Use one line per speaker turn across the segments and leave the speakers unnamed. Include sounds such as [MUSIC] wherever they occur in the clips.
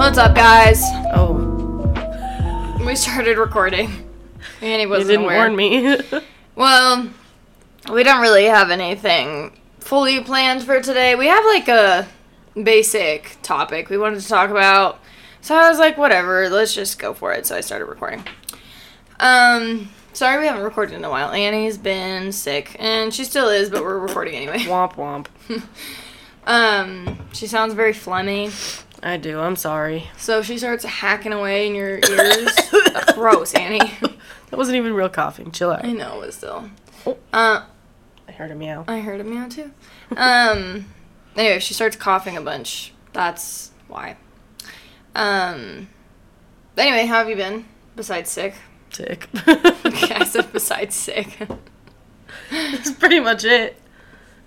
What's up, guys?
Oh,
We started recording. And he
you
wasn't
didn't
aware.
warn me. [LAUGHS]
Well, we don't really have anything fully planned for today. We have like a basic topic we wanted to talk about. So I was like, whatever, let's just go for it. So I started recording. Um, sorry we haven't recorded in a while. Annie's been sick, and she still is, but we're recording anyway.
womp womp. [LAUGHS]
Um, she sounds very phlegmy,
I do. I'm sorry.
so she starts hacking away in your ears. [LAUGHS] Gross, Annie. [LAUGHS]
That wasn't even real coughing. Chill out.
I know, but still.
Oh.
Uh,
I heard a meow.
I heard a meow too. Um. [LAUGHS] anyway, she starts coughing a bunch. That's why. Um. Anyway, how have you been besides sick?
Sick.
Okay, I said besides sick.
That's pretty much it.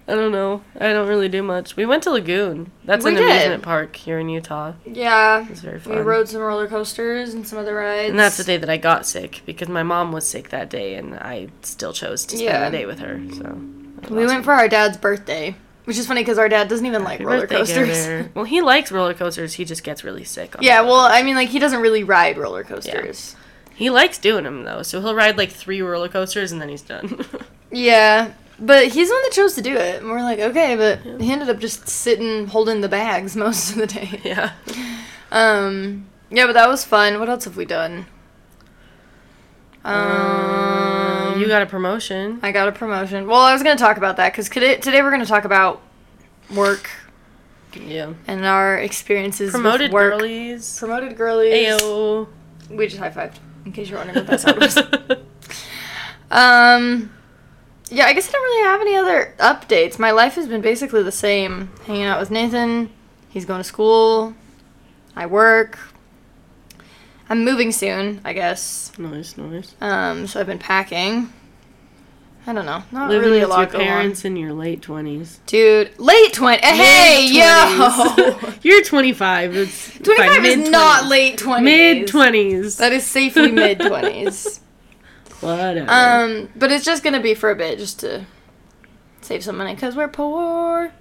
I don't know. I don't really do much. We went to Lagoon. That's
We
an
did.
amusement park here in Utah.
yeah,
It's very fun.
we rode some roller coasters and some other rides.
and that's the day that I got sick because my mom was sick that day, and I still chose to spend
Yeah.
the day with her. So
We went for our dad's birthday, which is funny because our dad doesn't even like
Happy
roller coasters. [LAUGHS]
Well, he likes roller coasters. He just gets really sick. On
Yeah, well, I mean, like he doesn't really ride roller coasters.
he likes doing them though. So he'll ride like three roller coasters and then he's done. [LAUGHS]
Yeah, but he's the one that chose to do it. And we're like, okay, but he ended up just sitting holding the bags [LAUGHS] most of the day.
yeah.
Um, yeah, but that was fun. What else have we done? Um,
Uh, you got a promotion.
I got a promotion. Well, I was gonna talk about that because today, today we're gonna talk about work
Yeah.
and our experiences
Promoted
with work.
girlies.
Promoted girlies.
Ayo.
We just high fived. In case you're wondering what that sound was. [LAUGHS] Um, yeah, I guess I don't really have any other updates. My life has been basically the same. Hanging out with Nathan. He's going to school. I work. I'm moving soon, I guess.
nice, nice.
Um, so I've been packing. I don't know. Not
Living
really a
with
lot
your parents in your late twenties.
Dude, late 20. Hey, yo! [LAUGHS]
You're 25. It's
25 is not late 20s.
Mid 20s.
That is safely mid 20s. [LAUGHS]
Whatever.
Um, but it's just gonna be for a bit, just to save some money, cause we're poor.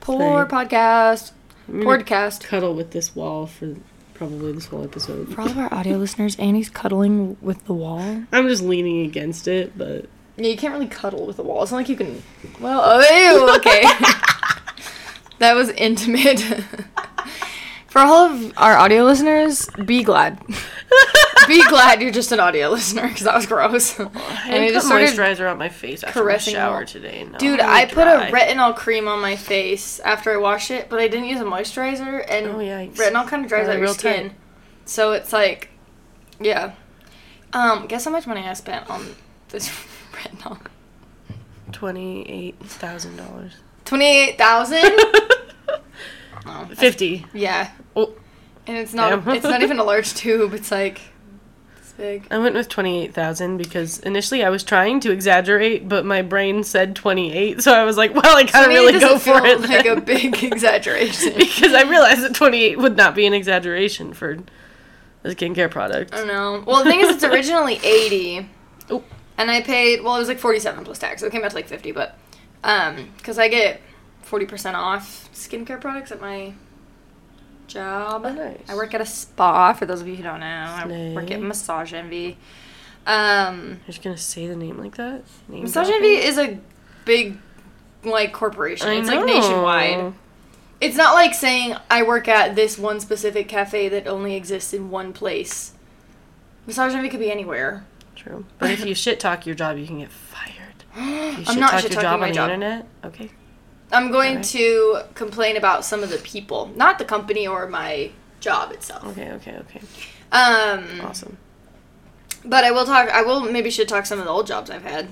Poor
Same.
podcast. Podcast.
cuddle with this wall for probably this whole episode.
For all of our audio listeners, Annie's cuddling with the wall.
I'm just leaning against it, but
Yeah, you can't really cuddle with the wall. It's not like you can. Well, oh, ew, okay. [LAUGHS] that was intimate. [LAUGHS] For all of our audio listeners, be glad. [LAUGHS] be glad you're just an audio listener, because that was gross. [LAUGHS] And it
put
just
moisturizer on my face after
caressing
my
the
shower today. No,
Dude, I put a retinol cream on my face after I washed it, but I didn't use a moisturizer, and
Oh, yikes.
retinol kind of dries
Yeah,
out your
real
skin. So it's like, yeah. Um, guess how much money I spent on this [LAUGHS] retinol?
Twenty-eight thousand dollars.
Twenty-eight thousand. oh,
Fifty.
yeah,
Oh,
and it's not.
Damn.
it's not even a [LAUGHS] large tube. It's like this big.
I went with twenty-eight thousand because initially I was trying to exaggerate, but my brain said twenty-eight, so I was like, "Well, I gotta really go for it."
Like a big [LAUGHS] exaggeration.
because I realized that twenty-eight would not be an exaggeration for a skincare product.
I don't know. Well, the thing is, it's originally [LAUGHS] eighty.
Oh.
And I paid well, it was like forty seven plus tax, so it came out to like fifty. But um, because I get forty percent off skincare products at my job.
Oh, nice.
I work at a spa. For those of you who don't know, I work at Massage Envy. Um,
You're just gonna say the name like that? Name
Massage
dropping?
Envy is a big like corporation.
I
it's like nationwide. It's not like saying I work at this one specific cafe that only exists in one place. Massage Envy could be anywhere.
True. But if you [LAUGHS] shit talk your job, you can get fired. You
I'm not
talk
shit
your
talking
job
my
on the
job.
internet, okay.
I'm going to complain about some of the people, not the company or my job itself.
Okay, okay, okay.
Um,
Awesome.
but I will talk. I will maybe should talk some of the old jobs I've had.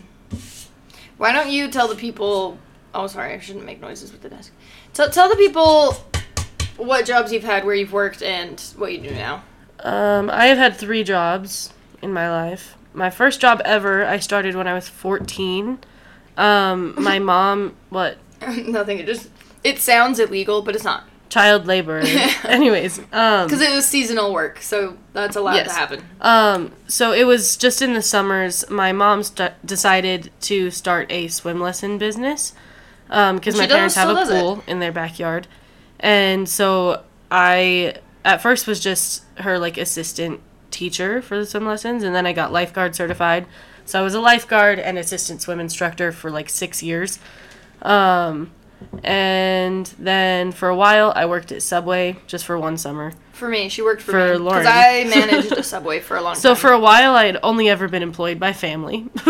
Why don't you tell the people? Oh, sorry, I shouldn't make noises with the desk. Tell tell the people what jobs you've had, where you've worked, and what you do now.
Um, I have had three jobs in my life. My first job ever, I started when I was 14. Um, my [LAUGHS] mom, what? [LAUGHS]
Nothing. It just it sounds illegal, but it's not
Child labor. [LAUGHS] [LAUGHS] Anyways, um,
because it was seasonal work, so that's allowed
Yes.
to happen.
Um, so it was just in the summers. My mom st- decided to start a swim lesson business because
She
my parents have a
does it.
pool in their backyard, and so I at first was just her like assistant teacher for the swim lessons, and then I got lifeguard certified. So I was a lifeguard and assistant swim instructor for like six years. Um, and then for a while I worked at Subway just for one summer.
For me, she worked for,
For
me
Lauren.
because I managed a subway for a long [LAUGHS]
So
time.
for a while I had only ever been employed by family. [LAUGHS]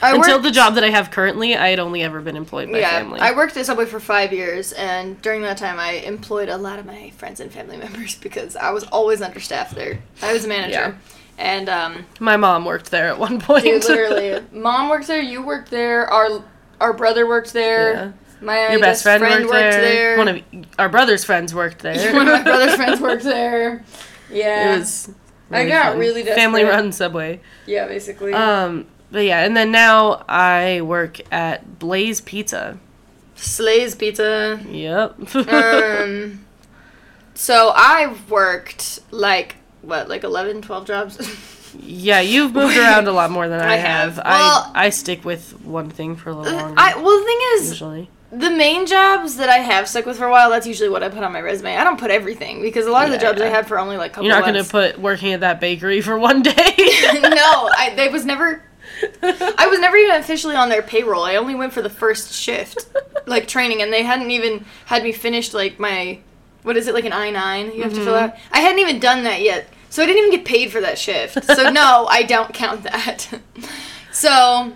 I
Until
worked-
the job that I have currently, I had only ever been employed by
yeah,
family.
I worked at Subway for five years, and during that time, I employed a lot of my friends and family [LAUGHS] members because I was always understaffed there. I was a manager,
Yeah.
and um,
My mom worked there at one point.
dude, literally, mom worked there, you worked there, our our brother worked there,
Yeah.
my
Your best friend, worked, there.
there.
One of our brother's friends worked there. [LAUGHS]
One of my brother's [LAUGHS] friends worked there. Yeah,
It was.
I got
fun.
really
Family run Subway.
yeah, basically.
Um, but yeah, and then now I work at Blaze Pizza.
Slay's Pizza.
Yep.
um, [LAUGHS] so I've worked like what, like 11, 12 jobs.
Yeah, you've moved [LAUGHS] around a lot more than I,
I
have.
have. Well-
I I stick with one thing for a little longer.
I well, the thing is,
usually.
the main jobs that I have stuck with for a while. That's usually what I put on my resume. I don't put everything because a lot of the
Yeah,
jobs I
yeah.
had for only like a couple.
You're not gonna put working at that bakery for one day. [LAUGHS]
no, I they was never. I was never even officially on their payroll. I only went for the first shift, [LAUGHS] like training, and they hadn't even had me finished like my, what is it like an I nine you have to fill
Mm-hmm.
out. I hadn't even done that yet, so I didn't even get paid for that shift. So no, [LAUGHS] I don't count that. so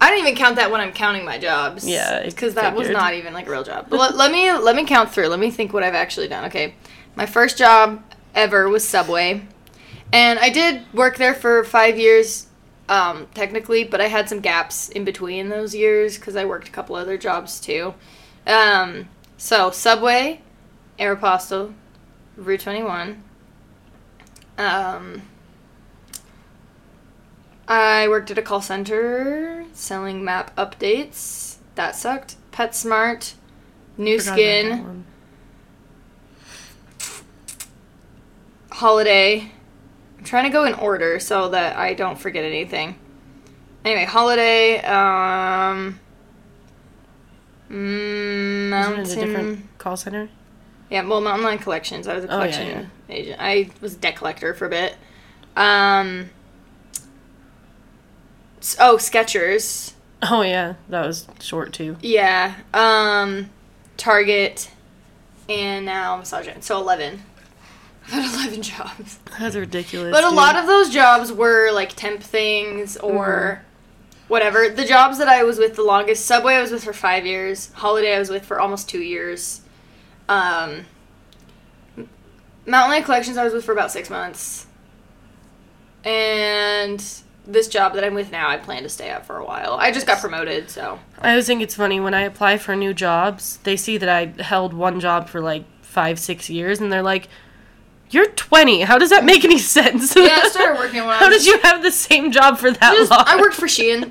I don't even count that when I'm counting my jobs.
Yeah,
because that was not even like a real job. But let, let me let me count through. Let me think what I've actually done. Okay, my first job ever was Subway. And I did work there for five years, um, technically, but I had some gaps in between those years because I worked a couple other jobs too. Um, so Subway, Aeropostale, Rue Twenty One. Um, I worked at a call center selling map updates. That sucked. PetSmart, New
Forgot
Skin. Holiday. I'm trying to go in order so that I don't forget anything. Anyway, Holiday, um. Mountain.
it a different call center?
Yeah, well, Mountain Line Collections. I was a
Oh, yeah,
collection agent. I was a debt collector for a bit. Um. Oh, Skechers.
Oh yeah, that was short too.
Yeah. Um. Target. And now Massage. So 11. [LAUGHS] I've 11 jobs.
That's ridiculous.
But a
dude.
lot of those jobs were like temp things or whatever. The jobs that I was with the longest, Subway I was with for five years. Holiday I was with for almost two years. Um, Mountain Lion Collections I was with for about six months. And this job that I'm with now, I plan to stay at for a while. I just got promoted, so.
I always think it's funny when I apply for new jobs, they see that I held one job for like five, six years, and they're like, "You're 20. How does that make any sense?"
Yeah, I [LAUGHS] started working when I
How did you have the same job for that
just,
long?
I worked for Shein.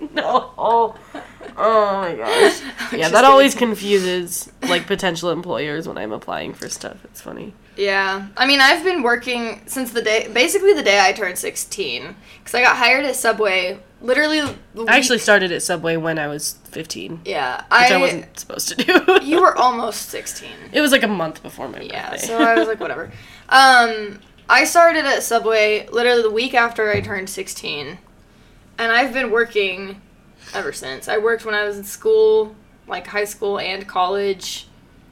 [LAUGHS]
no. [LAUGHS] Oh, my gosh. [LAUGHS] Yeah, that always confuses like potential employers when I'm applying for stuff. It's funny.
Yeah, I mean, I've been working since the day, basically the day I turned 16. Because I got hired at Subway literally. the
I actually started at Subway when I was 15, which
Yeah,
I,
I.
wasn't supposed to do. [LAUGHS]
You were almost 16.
It was like a month before my
Yeah,
birthday.
Yeah, so I was like, whatever. Um, I started at Subway literally the week after I turned 16. And I've been working ever since. I worked when I was in school, like high school and college.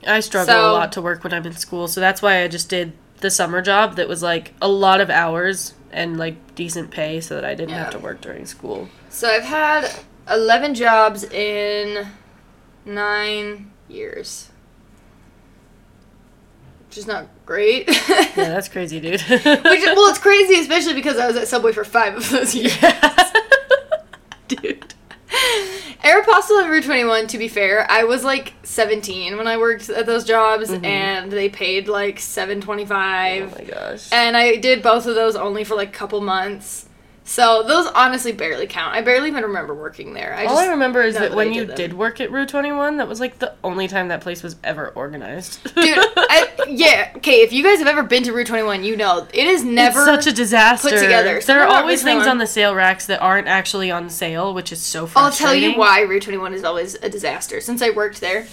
I struggle a lot to work when I'm in school, so that's why I just did the summer job that was like a lot of hours and like decent pay so that I didn't have to work during school.
So I've had 11 jobs in nine years. Which is not great. [LAUGHS]
Yeah, that's crazy, dude.
Which, well, it's [LAUGHS] crazy, especially because I was at Subway for five of those years.
dude.
Aeropostale and Rue 21, to be fair, I was like 17 when I worked at those jobs,
Mm-hmm.
and they paid like 725
Oh my gosh.
and I did both of those only for like a couple months. So those honestly barely count. I barely even remember working there. I
All
just
I remember is that
that
when
I
you
did them.
did work at Rue 21, that was like the only time that place was ever organized.
Dude, I, [LAUGHS] yeah, okay, if you guys have ever been to Rue 21, you know, it is never
it's such a disaster.
Put together. So
There are always
Rue 21.
things on the sale racks that aren't actually on sale, which is so
I'll tell you why Rue 21 is always a disaster since I worked there.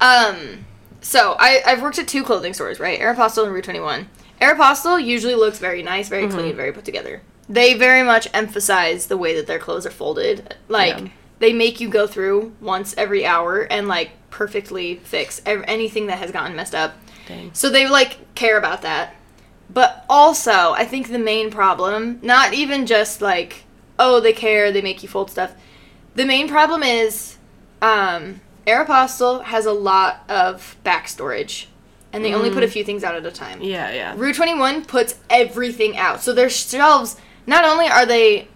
Um, so I, I've worked at two clothing stores, right? Aeropostale and Rue 21. Aeropostale usually looks very nice, very
Mm-hmm.
clean, very put together. They very much emphasize the way that their clothes are folded. Like,
Yeah.
they make you go through once every hour and, like, perfectly fix ev- anything that has gotten messed up.
Dang.
So they, like, care about that. But also, I think the main problem, not even just like, oh, they care, they make you fold stuff. The main problem is, um, Aeropostale has a lot of back storage, and they only put a few things out at a time.
Yeah, yeah.
Rue 21 puts everything out. So their shelves, not only are they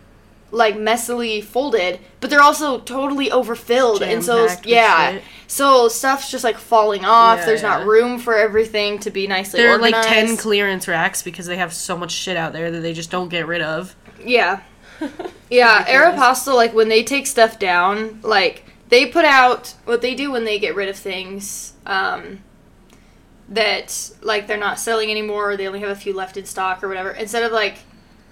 like messily folded, but they're also totally overfilled. and so, yeah. So stuff's just like falling off.
Yeah,
There's
yeah.
not room for everything to be nicely
There are like 10 clearance racks because they have so much shit out there that they just don't get rid of.
Yeah. [LAUGHS] Yeah. Aeropostale, like when they take stuff down, like they put out what they do when they get rid of things um, that like they're not selling anymore or they only have a few left in stock or whatever. Instead of like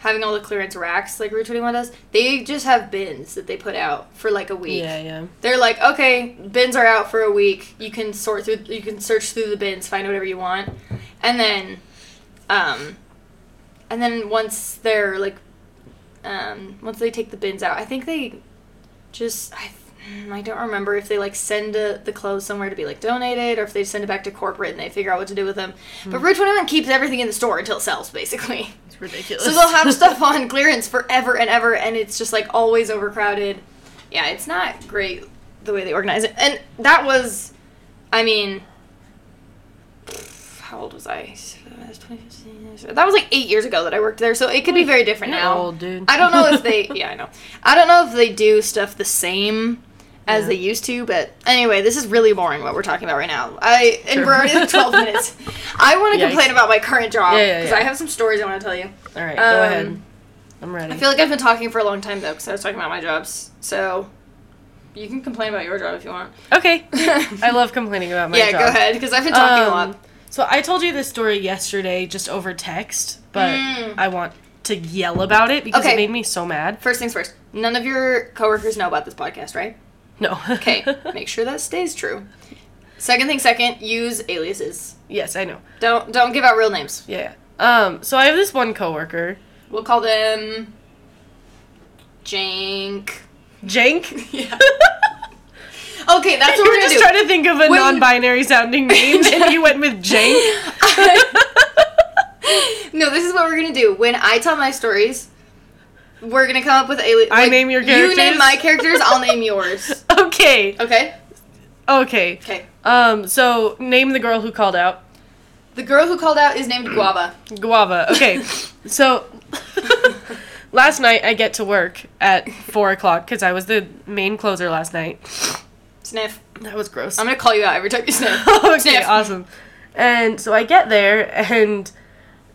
having all the clearance racks like Rue 21 does, they just have bins that they put out for like a week.
Yeah, yeah.
They're like, okay, bins are out for a week. You can sort through, you can search through the bins, find whatever you want, and then, um, and then once they're like, um, once they take the bins out, I think they just, I, I don't remember if they like send uh the clothes somewhere to be like donated or if they send it back to corporate and they figure out what to do with them. But Rue 21 keeps everything in the store until it sells, basically.
It's [LAUGHS] ridiculous.
So they'll have stuff on clearance forever and ever, and it's just like always overcrowded. Yeah, it's not great the way they organize it. And that was, I mean, how old was I? That was 2015. That was like eight years ago that I worked there, so it could be very different
You're
now.
old, dude.
I don't know if they. [LAUGHS] Yeah, I know. I don't know if they do stuff the same as
Yeah.
they used to, but anyway, this is really boring what we're talking about right now. I and
Sure.
we're already at twelve [LAUGHS] minutes. I want to complain about my current job
Yeah, yeah,
because
yeah.
I have some stories I want to tell you.
All right,
Um,
go ahead. I'm ready.
I feel like I've been talking for a long time though, because I was talking about my jobs. So you can complain about your job if you want.
okay. [LAUGHS] I love complaining about my
yeah,
job.
Yeah, go ahead, because I've been talking a
Um,
lot.
So I told you this story yesterday just over text, but
Mm.
I want to yell about it because
Okay.
it made me so mad.
First things first. None of your coworkers know about this podcast, right?
No. [LAUGHS]
Okay, make sure that stays true. Second thing second, use aliases.
yes, I know.
Don't don't give out real names.
Yeah. Um. So I have this one coworker,
We'll call them Jank.
Jank. [LAUGHS]
Yeah. [LAUGHS] Okay, that's what
you
we're
were just
do.
trying to think of a
When-
non-binary sounding name, and you went with Jank.
no, this is what we're gonna do. When I tell my stories, we're gonna come up with alias.
I name your characters.
You name my characters. I'll name [LAUGHS] yours.
Okay.
Okay.
Okay.
Okay.
Um. So name the girl who called out.
The girl who called out is named Guava.
Guava. Okay. [LAUGHS] so last night I get to work at four o'clock because I was the main closer last night.
Sniff.
That was gross.
I'm gonna call you out every time you sniff. [LAUGHS]
okay,
Sniff.
awesome. And so I get there, and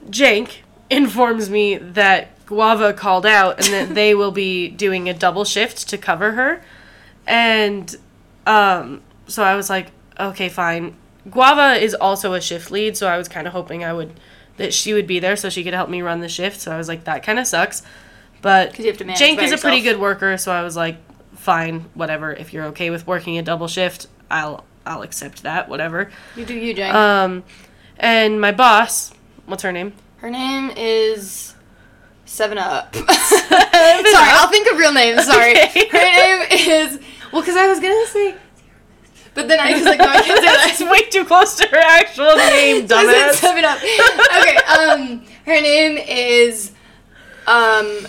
Jank informs me that Guava called out and that they will be doing a double shift to cover her. And um, so I was like, okay, fine. Guava is also a shift lead, so I was kind of hoping I would that she would be there so she could help me run the shift. So I was like, that kind of sucks. But
'Cause you have to manage
Jank is a pretty good worker, so I was like, fine, whatever. If you're okay with working a double shift, I'll I'll accept that, whatever.
You do you, Jank.
Um, and my boss, what's her name?
Her name is Seven Up. [LAUGHS] [LAUGHS] Sorry, I'll think of real names. Sorry.
Okay.
Her name is well, because I was gonna say, but then I was like, no, I can't say that.
That's way too close to her actual name, [LAUGHS]
So I said
dumbass.
Seven Up. Okay. Um, her name is um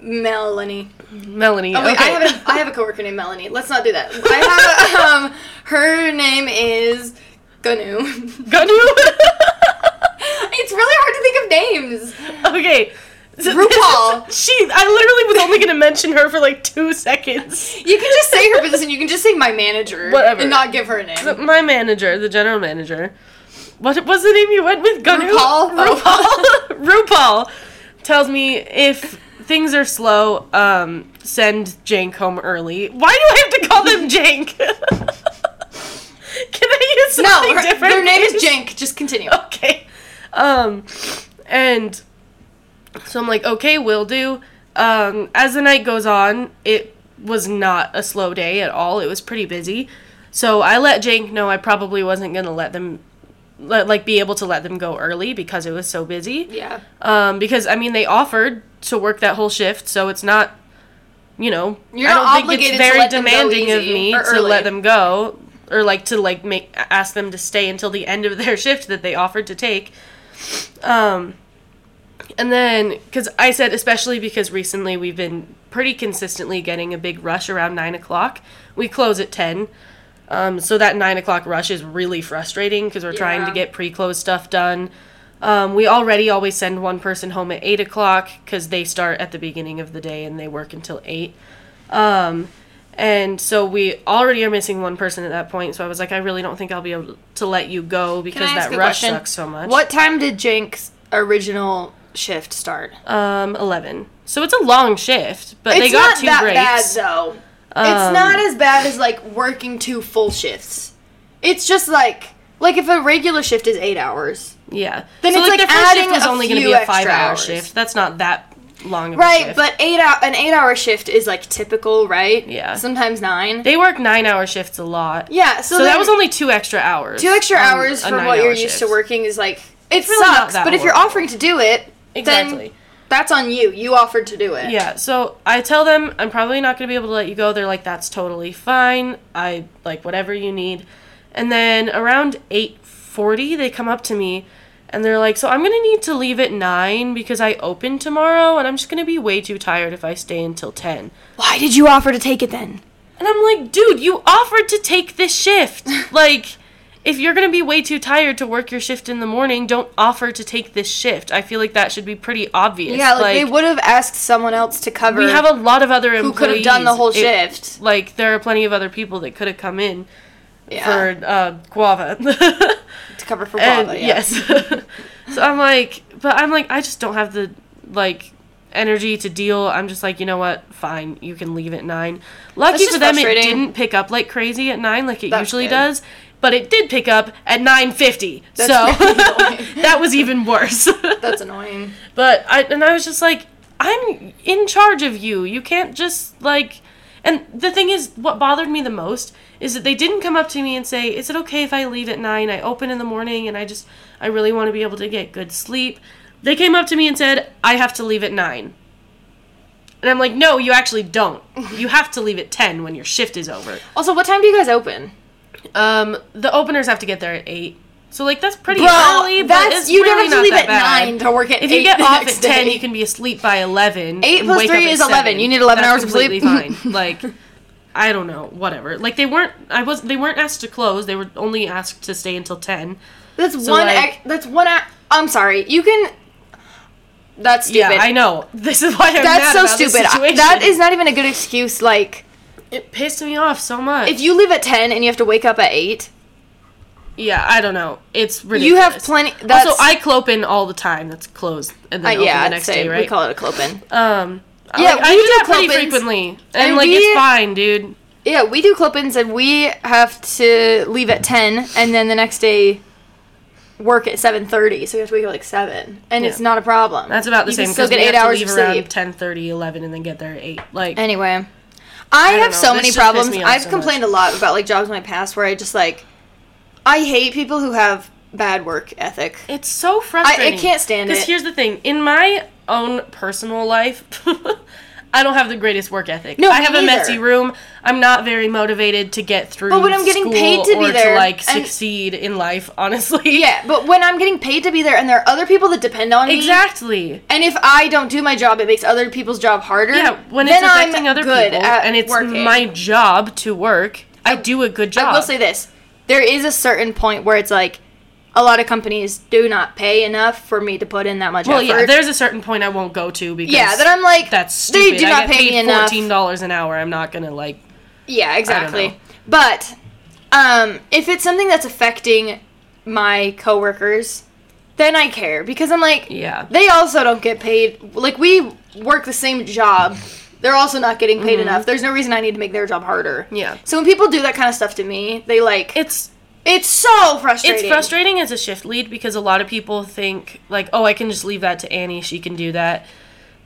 Melanie.
Melanie.
Oh wait,
okay.
I have a I have a coworker named Melanie. Let's not do that. I have a, um her name is Ganu.
Ganu.
it's really hard to think of names.
okay. [LAUGHS]
RuPaul.
she, I literally was only gonna mention her for like two seconds.
You can just say her position. You can just say my manager,
Whatever.
and not give her a name.
So my manager, the general manager, what was the name you went with? Ganu?
RuPaul? [LAUGHS]
RuPaul. [LAUGHS] RuPaul tells me if things are slow, um, send Jank home early. Why do I have to call them Jank? Can I use
no,
something
her,
different?
their name is? Jank. Just continue.
okay. Um, and so I'm like, okay, will do. Um, as the night goes on, it was not a slow day at all. It was pretty busy. So I let Jake know I probably wasn't gonna let them, let, like, be able to let them go early because it was so busy.
Yeah.
Um, because I mean they offered to work that whole shift, so it's not, you know,
You're
I don't think it's very
let them go
demanding of me to let them go or like to like make ask them to stay until the end of their [LAUGHS] shift that they offered to take. Um, and then because I said especially because recently we've been pretty consistently getting a big rush around nine o'clock. We close at ten. Um, so that nine o'clock rush is really frustrating because we're trying to get pre-close stuff done. Um, we already always send one person home at eight o'clock because they start at the beginning of the day and they work until eight. Um, and so we already are missing one person at that point. So I was like, I really don't think I'll be able to let you go because that rush
question?
sucks so much.
What time did Jake's original shift start?
Um, eleven. So it's a long shift, but they
it's
got
not
two
that
breaks.
bad though.
Um,
it's not as bad as like working two full shifts. It's just like like if a regular shift is eight hours,
Yeah.
Then
so
it's like
their first
adding
shift was
a
only going to be a
extra
five-hour
hours.
shift. That's not that long of a
right?
shift.
But eight hour an eight hour shift is like typical, right?
Yeah.
Sometimes nine.
they work nine-hour shifts a lot.
yeah. So,
So, that was only two extra hours.
two extra hours for what you're used to working is like it
really
sucks. But if you're offering to do it,
Exactly.
then that's on you. You offered to do it.
Yeah, so I tell them I'm probably not going to be able to let you go. They're like, that's totally fine. I like whatever you need. And then around 8:40, they come up to me and they're like, "So I'm going to need to leave at 9 because I open tomorrow and I'm just going to be way too tired if I stay until 10."
Why did you offer to take it then?
And I'm like, "Dude, you offered to take this shift. [LAUGHS] like if you're going to be way too tired to work your shift in the morning, don't offer to take this shift. I feel like that should be pretty obvious.
Yeah, like, they would have asked someone else to cover.
we have a lot of other employees who
could have done the whole
It-
shift.
like there are plenty of other people that could have come in
yeah,
for uh, guava. [LAUGHS]
to cover for
and
guava. Yeah.
yes, [LAUGHS] so I'm like, but I'm like, I just don't have the like energy to deal. I'm just like, you know what? Fine, you can leave at nine. Lucky for them, it didn't pick up like crazy at nine, like it
That's
usually
good.
does. But it did pick up at nine fifty, so
That's really [LAUGHS]
that was even worse. [LAUGHS]
That's annoying.
But I and I was just like, I'm in charge of you. You can't just like and the thing is what bothered me the most is that they didn't come up to me and say, "Is it okay if I leave at 9? I open in the morning and I just I really want to be able to get good sleep." They came up to me and said, "I have to leave at 9." And I'm like, "No, you actually don't. You have to leave at 10 when your shift is over."
Also, what time do you guys open?
Um the openers have to get there at 8. So like that's pretty
Bro,
early, but
that's you
really
don't have to leave at
bad.
nine to work at
If you get off at 10,
day.
you can be asleep by 11.
Eight plus three is 11.
7.
You need 11
That's
hours of sleep.
fine. [LAUGHS] Like, I don't know, whatever. Like they weren't, I was, they weren't asked to close. They were only asked to stay until 10.
That's
So,
one.
like-
that's one. ac- I'm sorry. You can. That's stupid.
Yeah, I know. [LAUGHS] This is why I'm
That's so stupid. I- That is not even a good excuse. Like,
It pissed me off so much.
if you leave at ten and you have to wake up at eight,
yeah, I don't know. It's ridiculous.
you have plenty. That's,
also, I clopen all the time. That's closed and
uh,
then open
yeah,
the next
same.
day, right?
We call it a clopen.
um,
Yeah,
like, I
we
do
do
that pretty frequently, and,
and
like
we-
it's fine, dude.
Yeah, we do clopens and we have to leave at ten, and then the next day work at seven thirty. So we have to wake up like seven, and it's not a problem.
That's about the
you
same
still get
we
eight
have to
hours
leave
of
around
sleep.
10, 11 and then get there at 8. Like,
Anyway, I,
don't
have
know.
so many problems. I've
so
complained a lot about like jobs in my past where I just like I hate people who have bad work ethic.
It's so frustrating.
I can't stand it.
Because here's the thing: in my own personal life, [LAUGHS] I don't have the greatest work ethic.
No,
I have a messy room. I'm not very motivated to get through.
But when I'm getting paid to be there,
to like succeed in life, [LAUGHS] honestly.
Yeah, but when I'm getting paid to be there and there are other people that depend on me,
Exactly.
and if I don't do my job, it makes other people's job harder.
Yeah, when it's affecting
I'm
other
good
people and it's
working.
my job to work, I do a good job.
I will say this: there is a certain point where it's like a lot of companies do not pay enough for me to put in that much
well,
effort.
yeah, there's a certain point I won't go to because
yeah, that I'm like
that's
they
stupid.
do
I
not pay me enough.
Fourteen dollars an hour. I'm not gonna like.
Yeah, exactly. But um, if it's something that's affecting my coworkers, then I care because I'm like,
Yeah.
they also don't get paid. Like we work the same job. They're also not getting paid enough. There's no reason I need to make their job harder.
Mm-hmm. Yeah.
So when people do that kind of stuff to me, they like
It's
it's so frustrating.
It's frustrating as a shift lead because a lot of people think like, oh, I can just leave that to Annie. She can do that.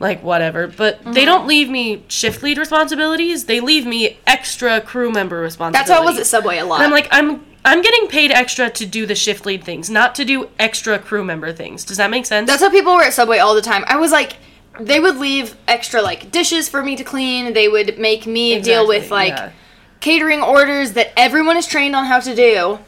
like whatever. But
Mm-hmm.
they don't leave me shift lead responsibilities. They leave me extra crew member responsibilities.
That's how it was at Subway a lot.
And I'm like, I'm I'm getting paid extra to do the shift lead things, not to do extra crew member things. Does that make sense?
That's how people were at Subway all the time. I was like, they would leave extra like dishes for me to clean. They would make me deal with like
yeah.
catering orders that everyone is trained on how to do.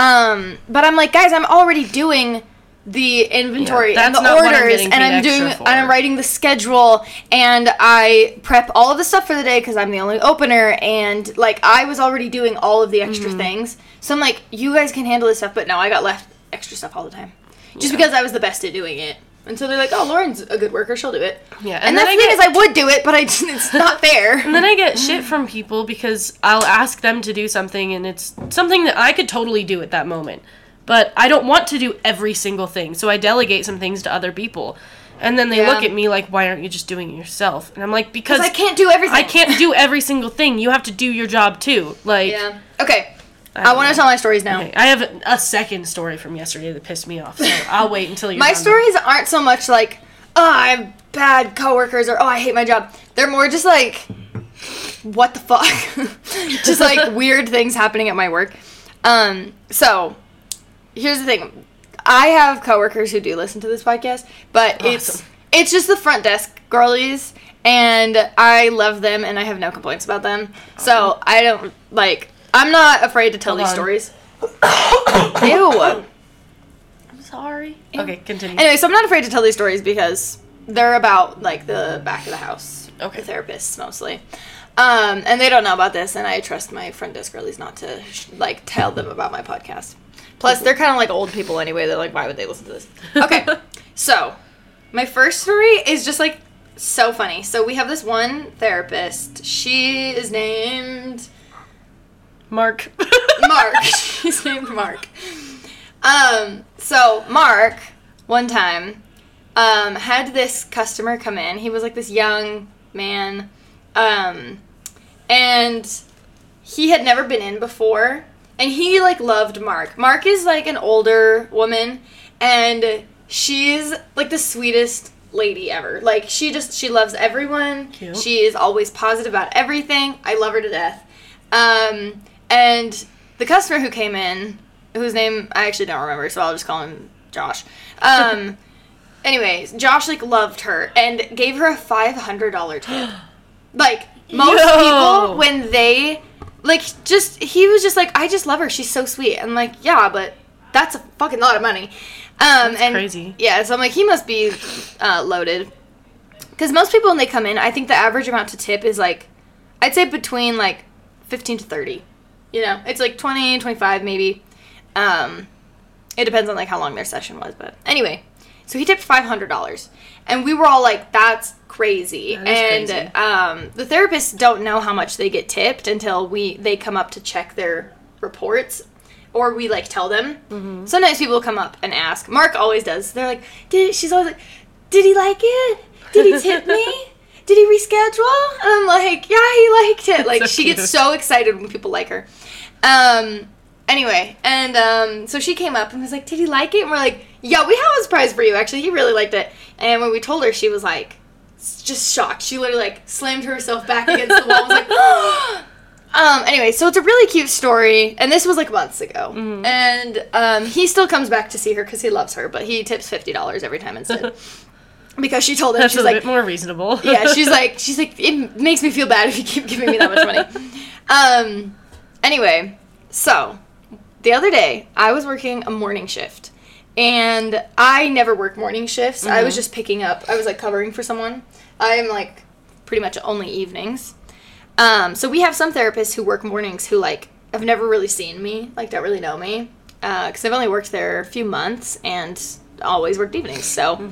Um, but I'm like, guys, I'm already doing the inventory
Yeah,
and the
not what I'm
orders, and I'm doing, and I'm writing the schedule, and I prep all of the stuff for the day because I'm the only opener, and like I was already doing all of the extra
Mm-hmm.
things. So I'm like, you guys can handle this stuff, but no, I got left extra stuff all the time, just because I was the best at doing it. And so they're like, "Oh, Lauren's a good worker; she'll do it."
Yeah,
and,
and
that's the thing
get-
is, I would do it, but I [LAUGHS] just, it's not fair.
And then I get shit from people because I'll ask them to do something and it's something that I could totally do at that moment. But I don't want to do every single thing, so I delegate some things to other people. And then they
Yeah.
look at me like, why aren't you just doing it yourself? And I'm like, Because
I can't do everything.
I can't do every single thing. You have to do your job too. Like,
Yeah. Okay. I,
don't
want to tell my stories now.
Okay, I have a, a second story from yesterday that pissed me off, so [LAUGHS] I'll wait until you're
My stories aren't so much like, oh, I have bad coworkers or oh, I hate my job. They're more just like, what the fuck? [LAUGHS] just like [LAUGHS] weird things happening at my work. Um, so here's the thing. I have coworkers who do listen to this podcast, but it's
Awesome.
it's just the front desk girlies and I love them and I have no complaints about them. So I don't like I'm not afraid to tell
Hold
these
on.
stories. [COUGHS] Ew.
I'm sorry. Okay, continue.
Anyway, so I'm not afraid to tell these stories because they're about like the back of the house.
Okay.
The therapists mostly. Um, and they don't know about this, and I trust my front desk girlies not to sh- like tell them about my podcast. Plus, they're kind of like old people anyway. They're like, why would they listen to this? Okay, [LAUGHS] so my first story is just like so funny. So we have this one therapist. She is named
Mark.
Mark. [LAUGHS] He's named Mark. Um, so Mark, one time, um, had this customer come in. He was like this young man, um, and he had never been in before, and he like loved Mark. Mark is like an older woman, and she's like the sweetest lady ever. Like she just she loves everyone.
Cute.
She is always positive about everything. I love her to death. Um, and the customer who came in, whose name I actually don't remember, so I'll just call him Josh. Um, [LAUGHS] anyways, Josh like loved her and gave her a five hundred dollar tip. [GASPS] like most
Yo.
people, when they like just he was just like, I just love her. She's so sweet. And like, yeah, but that's a fucking lot of money. Um, and
crazy.
Yeah, so I'm like, he must be uh, loaded. Because most people when they come in, I think the average amount to tip is like, I'd say between like 15 to 30. You know, it's like 20, 25 maybe. Um, it depends on like how long their session was, but anyway. So he tipped five hundred dollars, and we were all like, "That's crazy."
That
and
crazy.
Um, the therapists don't know how much they get tipped until we they come up to check their reports, or we like tell them.
Mm-hmm.
Sometimes people come up and ask. Mark always does. They're like, "Did she's always like, did he like it? Did he tip me?" [LAUGHS] Did he reschedule? And I'm like, yeah, he liked it. Like,
So
she
cute.
gets [LAUGHS] so excited when people like her. Um, anyway, and um, so she came up and was like, "Did he like it?" And we're like, "Yeah, we have a surprise for you. Actually, he really liked it." And when we told her, she was like, just shocked. She literally like slammed herself back against the wall. and was like, [LAUGHS] [GASPS] um. Anyway, so it's a really cute story, and this was like months ago.
Mm-hmm.
And um, he still comes back to see her because he loves her, but he tips fifty dollars every time instead. [LAUGHS] Because she told him
That's
she's
a
like
bit more reasonable.
yeah, she's [LAUGHS] like, she's like, it makes me feel bad if you keep giving me that much money. Um, anyway, so the other day I was working a morning shift, and I never work morning shifts. I was just picking up. I was like covering for someone. I'm like pretty much only evenings. Um, so we have some therapists who work mornings who like have never really seen me, like don't really know me, because I've only worked there a few months and always worked evenings. So,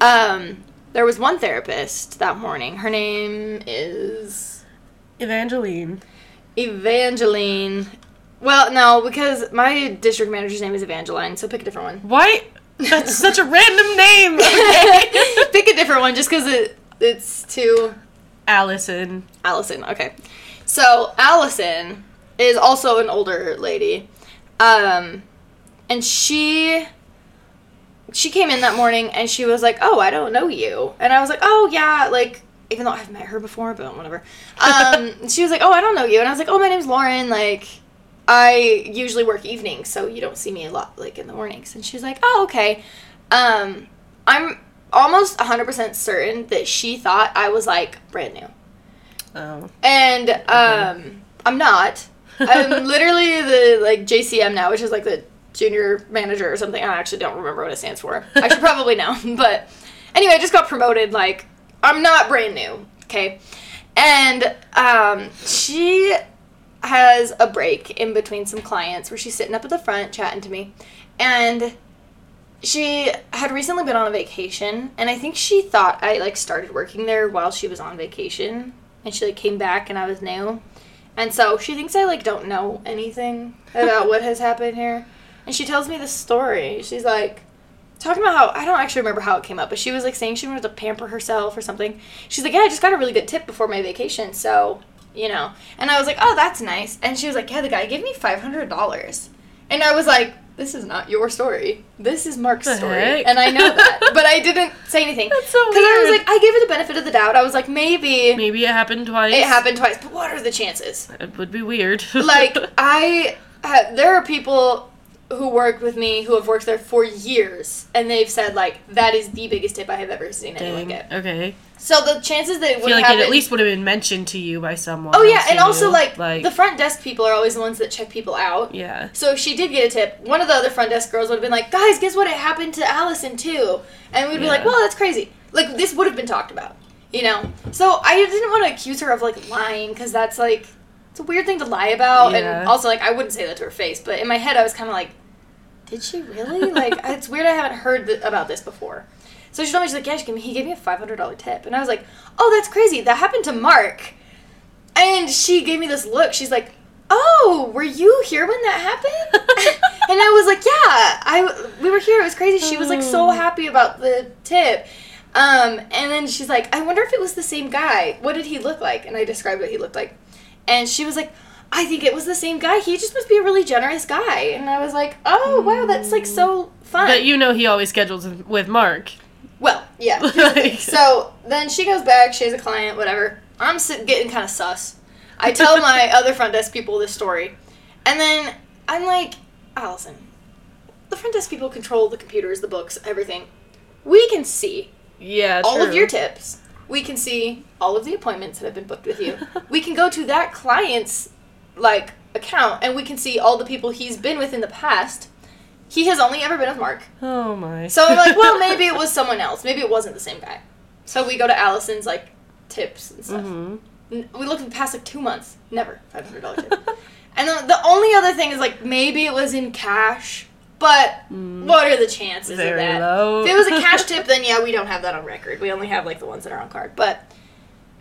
um, there was one therapist that morning. Her name is
Evangeline.
Evangeline. Well, no, because my district manager's name is Evangeline, so pick a different one.
Why? That's such a random name. [LAUGHS] Okay.
pick a different one just because it it's too
Allison.
Allison. Okay. So Allison is also an older lady. Um and she she came in that morning and she was like, "Oh, I don't know you," and I was like, "Oh yeah," like even though I've met her before, but whatever. Um, [LAUGHS] she was like, "Oh, I don't know you," and I was like, "Oh, my name's Lauren." Like, I usually work evenings, so you don't see me a lot like in the mornings. And she's like, "Oh, okay." Um, I'm almost 100% certain that she thought I was like brand new.
Oh.
And um, I'm not. I'm [LAUGHS] literally the like JCM now, which is like the junior manager or something. I actually don't remember what it stands for. I should probably know, [LAUGHS] but anyway, I just got promoted. Like I'm not brand new, okay? And um, she has a break in between some clients where she's sitting up at the front chatting to me, and she had recently been on a vacation, and I think she thought I like started working there while she was on vacation, and she like came back and I was new. And so she thinks I like don't know anything about [LAUGHS] what has happened here. And she tells me this story. She's like talking about how I don't actually remember how it came up, but she was like saying she wanted to pamper herself or something. She's like, "Yeah, I just got a really good tip before my vacation, so, you know." And I was like, "Oh, that's nice." And she was like, "Yeah, the guy gave me $500." And I was like, this is not your story. This is Mark's
The
story.
heck?
And I know that. [LAUGHS] but I didn't say anything.
That's so weird.
Because I was like, I gave her the benefit of the doubt. I was like, maybe
Maybe it happened twice.
it happened twice, but what are the chances?
It would be weird. [LAUGHS]
Like, I, ha- there are people who worked with me who have worked there for years, and they've said, like, that is the biggest tip I have ever seen anyone
Dang.
get.
Okay.
So the chances that it
I
would
feel like it at least would have been mentioned to you by someone.
Oh, yeah, and also,
knew.
like, the front desk people are always the ones that check people out.
yeah.
So if she did get a tip, one of the other front desk girls would have been like, "Guys, guess what? It happened to Allison too," and we'd be like, "Well, that's crazy." Like this would have been talked about, you know. So I didn't want to accuse her of like lying because that's like it's a weird thing to lie about,
Yeah.
and also like I wouldn't say that to her face, but in my head I was kind of like, "Did she really?" like [LAUGHS] it's weird. I haven't heard th- about this before. So she told me she's like, "Yeah, she gave me, he gave me a five hundred dollar tip," and I was like, "Oh, that's crazy. That happened to Mark." And she gave me this look. She's like, "Oh, were you here when that happened?" [LAUGHS] and I was like, "Yeah, I we were here. It was crazy." She was like so
Oh.
happy about the tip. Um, and then she's like, "I wonder if it was the same guy. What did he look like?" And I described what he looked like. And she was like, "I think it was the same guy. He just must be a really generous guy." And I was like, "Oh, wow, that's like so fun."
But you know he always schedules with Mark.
well, yeah. [LAUGHS]
Like-
So then she goes back, she has a client, whatever. I'm getting kind of sus. I tell my [LAUGHS] other front desk people this story. And then I'm like, Allison, the front desk people control the computers, the books, everything. We can see
Yeah,
all of your tips. We can see all of the appointments that have been booked with you. [LAUGHS] we can go to that client's like account and we can see all the people he's been with in the past. He has only ever been with Mark.
Oh my.
So I'm like, well, maybe it [LAUGHS] was someone else. Maybe it wasn't the same guy. So we go to Allison's like tips and stuff.
hmm
We look at the past like two months. Never five hundred dollar tip. [LAUGHS] and the, the only other thing is like maybe it was in cash, but what are the chances
Very
of that?
low.
If it was a cash [LAUGHS] tip, then yeah, we don't have that on record. We only have like the ones that are on card. But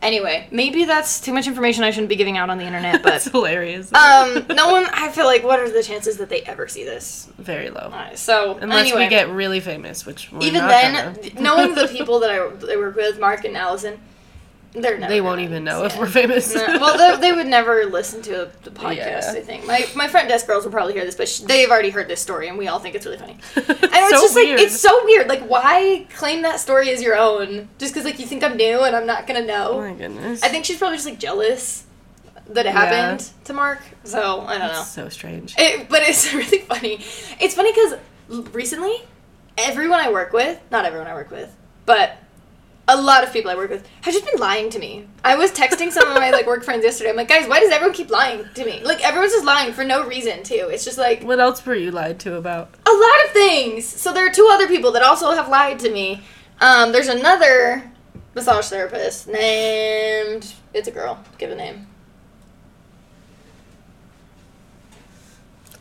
anyway, maybe that's too much information I shouldn't be giving out on the internet. [LAUGHS]
That's
But
hilarious.
um, no one. I feel like what are the chances that they ever see this?
Very low.
Uh, so
Unless
anyway.
we get really famous, which we're
even then, knowing the [LAUGHS] people that I they work with, Mark and Allison, they're never.
they won't even know if we're famous.
No, well, they, they would never listen to the podcast.
Yeah.
I think my my front desk girls will probably hear this, but sh- they've already heard this story, and we all think it's really funny. [LAUGHS] And it's
So
just
weird.
like it's so weird. Like, why claim that story as your own just because like you think I'm new and I'm not gonna know?
Oh my goodness.
I think she's probably just like jealous that it
Yeah.
happened to Mark. So I don't know.
So strange.
It, but it's [LAUGHS] really funny. It's funny because recently, everyone I work with, not everyone I work with, but a lot of people I work with have just been lying to me. I was texting some of my like work friends yesterday. I'm like, guys, why does everyone keep lying to me? Like everyone's just lying for no reason too. It's just like
What else were you lied to about?
a lot of things. So there are two other people that also have lied to me. Um, there's another massage therapist named. It's a girl. Give a name.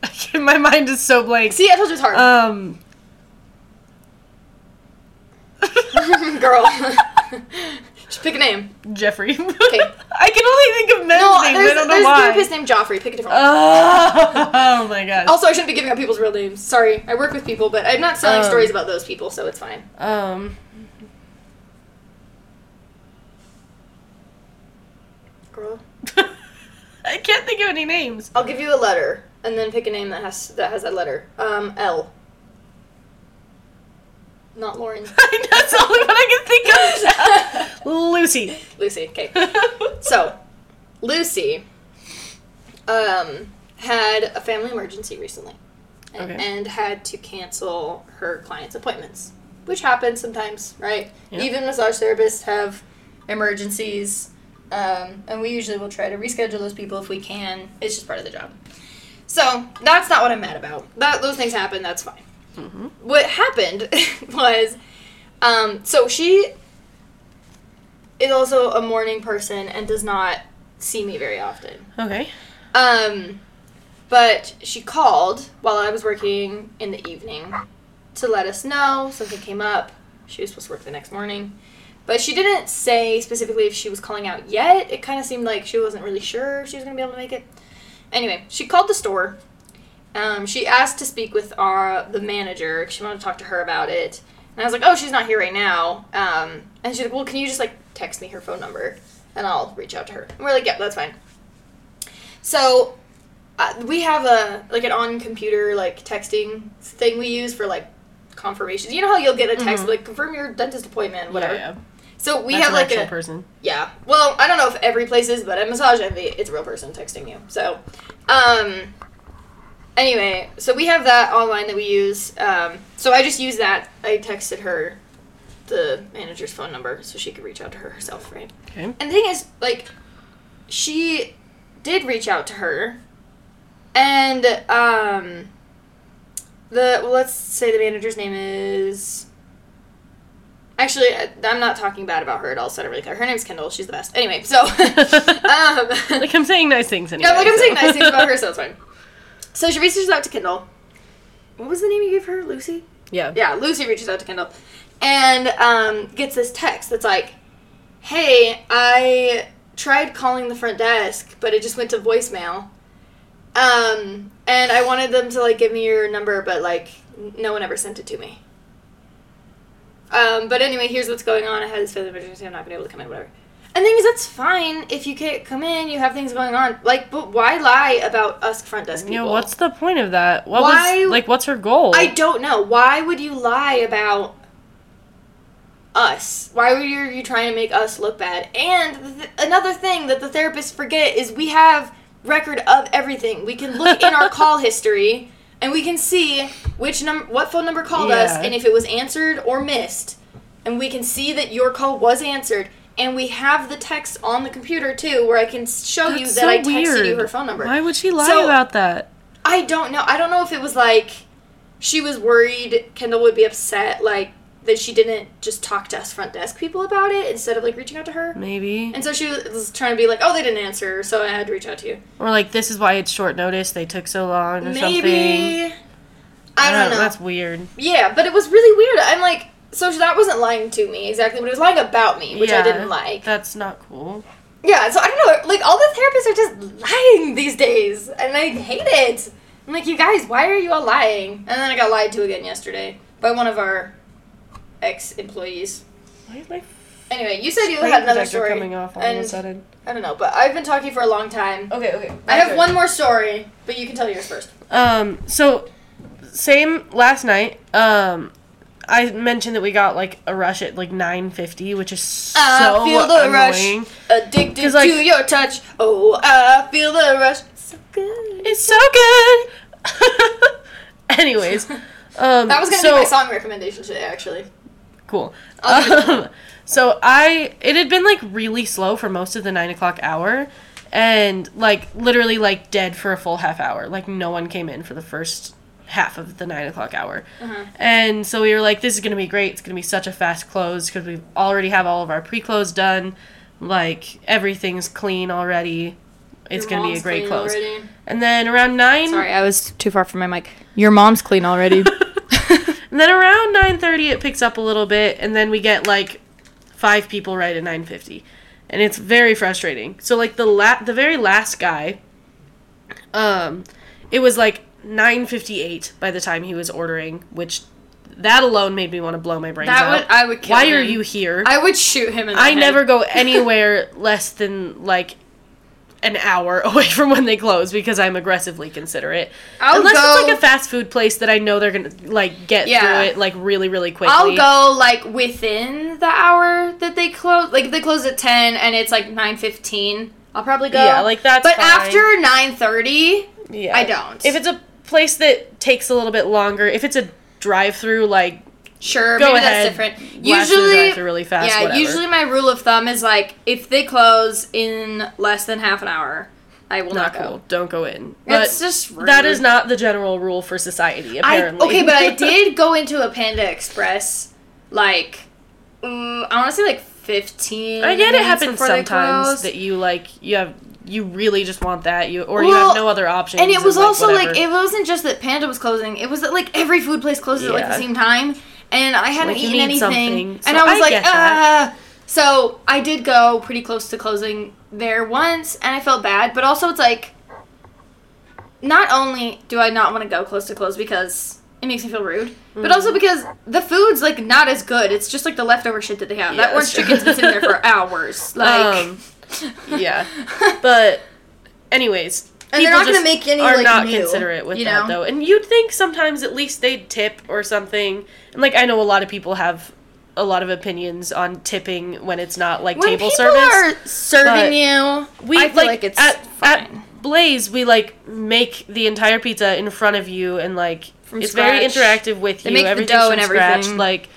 [LAUGHS]
My mind is so blank.
See, I told you it's hard.
Um. [LAUGHS]
girl. Just pick a name.
Jeffrey.
Okay. [LAUGHS]
I can only think of men's
No,
names.
there's,
I don't know
there's a
why.
therapist named Joffrey. Pick a different one.
Oh, [LAUGHS] oh my gosh.
Also, I shouldn't be giving out people's real names. Sorry, I work with people, but I'm not selling
Um.
stories about those people, so it's fine.
Um.
Girl,
I can't think of any names.
I'll give you a letter, and then pick a name that has that has that letter. Um, L. not Lauren. [LAUGHS]
That's the only one I can think of. [LAUGHS] Lucy.
Lucy. Okay. So, Lucy um, had a family emergency recently and,
Okay.
and had to cancel her clients' appointments, which happens sometimes, right?
Yeah.
Even massage therapists have emergencies, um, and we usually will try to reschedule those people if we can. It's just part of the job. So, that's not what I'm mad about. That Those things happen, that's fine.
Hmm
What happened [LAUGHS] was, um, so she is also a morning person and does not see me very often.
Okay.
Um, but she called while I was working in the evening to let us know something came up. She was supposed to work the next morning. But she didn't say specifically if she was calling out yet. It kind of seemed like she wasn't really sure if she was going to be able to make it. Anyway, she called the store. Um, she asked to speak with our the manager. She wanted to talk to her about it. And I was like, oh, she's not here right now. Um, and she's like, well, can you just like text me her phone number and I'll reach out to her. And we're like, yeah, that's fine. So uh, we have a like an on computer like texting thing we use for like confirmations. You know how you'll get a text
Mhm.
like confirm your dentist appointment, whatever.
Yeah, yeah.
So we
That's
have like a
person.
yeah. Well, I don't know if every place is, but at Massage Envy, it's a real person texting you. So, um, anyway, so we have that online that we use. Um, so I just used that. I texted her the manager's phone number so she could reach out to her herself, right?
Okay.
And the thing is, like, she did reach out to her, and um, the well, let's say the manager's name is. Actually, I'm not talking bad about her at all, so I don't really care. Her name's Kendall. She's the best. Anyway, so. [LAUGHS] um, [LAUGHS]
Like I'm saying nice things anyway.
yeah, like I'm
so.
saying nice things about her, so it's [LAUGHS] fine. So she reaches out to Kendall. What was the name you gave her? Lucy?
Yeah.
Yeah, Lucy reaches out to Kendall and um, gets this text that's like, "Hey, I tried calling the front desk, but it just went to voicemail. Um, and I wanted them to like give me your number, but like no one ever sent it to me. Um, but anyway, here's what's going on. I had this family emergency. I'm not gonna be able to come in. Whatever. And thing is, that's fine if you can't come in. You have things going on. Like, but why lie about us front desk people?
Yeah, what's the point of that? What
Why-
was like what's her goal?
I don't know. Why would you lie about us? Why were you, you trying to make us look bad? And th- another thing that the therapists forget is we have record of everything. We can look in our [LAUGHS] call history and we can see which number, what phone number called us, and if it was answered or missed. And we can see that your call was answered. And we have the text on the computer too, where I can show you that
so
I texted you her phone number.
Why would she lie
So-
about that?
I don't know. I don't know if it was like she was worried Kendall would be upset, like that she didn't just talk to us front desk people about it instead of like reaching out to her.
Maybe.
And so she was trying to be like, "Oh, they didn't answer, so I had to reach out to you."
Or like this is why it's short notice. They took so long or something.
Maybe I don't know.
That's weird.
yeah, but it was really weird. I'm like, so that wasn't lying to me exactly, but it was lying about me, which I didn't like.
That's not cool.
Yeah, so I don't know. Like all the therapists are just lying these days, and I hate it. I'm like, you guys, why are you all lying? And then I got lied to again yesterday by one of our ex-employees.
Why is my
Anyway, you said you had another story,
coming off all of a sudden?
I don't know, but I've been talking for a long time.
Okay, okay.
I have one more story, but you can tell yours first.
Um, so same last night. Um, I mentioned that we got like a rush at like nine fifty, which is so
I feel the
annoying.
rush, addicted
'Cause, like-
to your touch. Oh, I feel the rush. So good.
It's so good. [LAUGHS] Anyways, [LAUGHS] um,
That was gonna
so,
be my song recommendation today, actually.
Cool.
I'll do it.
Um, [LAUGHS] so I it had been like really slow for most of the nine o'clock hour, and like literally like dead for a full half hour. Like no one came in for the first half of the nine o'clock hour,
Uh-huh.
and so we were like, this is gonna be great. It's gonna be such a fast close because we already have all of our pre-close done. Like everything's clean already. It's gonna be a great
clean
close.
already.
And then around nine.
Sorry, I was too far from my mic. Your mom's clean already. [LAUGHS]
And then around 9:30 it picks up a little bit and then we get like five people right at 9:50. And it's very frustrating. So like the la- the very last guy um it was like 9:58 by the time he was ordering, which that alone made me want to blow my brains
That
out.
would- I would kill
Why are you here?
I would shoot him in the
I
head.
never go [LAUGHS] anywhere less than like an hour [LAUGHS] away from when they close because I'm aggressively considerate.
I'll
Unless
go-
it's like a fast food place that I know they're gonna like get
Yeah.
through it like really really quickly.
I'll go like within the hour that they close. Like if they close at ten and it's like nine fifteen, I'll probably go.
Yeah, like, that's
But
fine.
after nine thirty,
Yeah.
I don't.
If it's a place that takes a little bit longer, if it's a drive-through like
sure,
Go
maybe
ahead,
that's different.
blast through the
Usually,
really fast,
yeah.
whatever.
Usually, my rule of thumb is like if they close in less than half an hour, I will
not
not,
cool.
go.
Don't go in. But
It's just rude.
that is not the general rule for society.
I
Apparently.
okay, but I [LAUGHS] did go into a Panda Express like mm, I want to say like fifteen.
I get it happens sometimes that you like you have you really just want that you or you have no other option.
And it was
like,
also like it wasn't just that Panda was closing; it was that like every food place closes at like the same time, and I hadn't
Like,
eaten anything,
something.
and I was
I
like, ah. So I did go pretty close to closing there once, and I felt bad, but also it's like, not only do I not want to go close to close because it makes me feel rude, but
Mm-hmm.
also because the food's like not as good. It's just like the leftover shit that they have.
Yeah,
that orange
true.
chicken's been sitting there for [LAUGHS] hours. Like,
um, [LAUGHS] yeah, [LAUGHS] but anyways.
And they're not gonna make any,
are
like,
not
new,
considerate with
you
that though, and you'd think sometimes at least they'd tip or something. And like I know a lot of people have a lot of opinions on tipping when it's not like
when
table
people
service.
are serving you,
we
I feel
like,
like, it's
at,
fine.
at Blaze we like make the entire pizza in front of you and like
From
it's very interactive with
They
you
make the dough and
scratch
everything.
like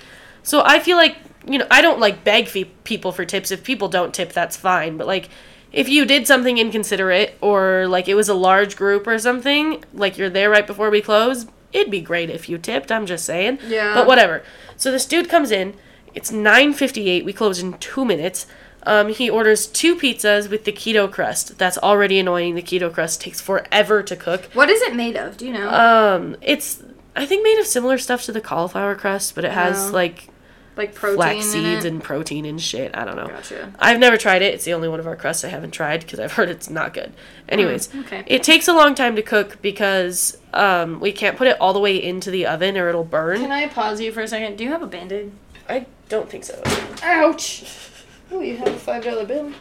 so I feel like you know I don't like beg fe- people for tips. If people don't tip that's fine. But like if you did something inconsiderate or like it was a large group or something like you're there right before we close it'd be great if you tipped I'm just saying.
Yeah.
but whatever. So this dude comes in it's 9.58 we close in two minutes. Um, he orders two pizzas with the keto crust. That's already annoying. The keto crust takes forever to cook.
What is it made of? Do you know?
um, it's i think made of similar stuff to the cauliflower crust but it has like
like protein
flax seeds and protein and shit i don't know
Gotcha.
I've never tried it. It's the only one of our crusts I haven't tried because I've [LAUGHS] heard it's not good. Anyways,
Hmm, okay.
it takes a long time to cook because um, we can't put it all the way into the oven or it'll burn.
Can I pause you for a second? Do you have a band-aid?
I don't think so.
Ouch! [LAUGHS] Oh, you have a five dollar bill.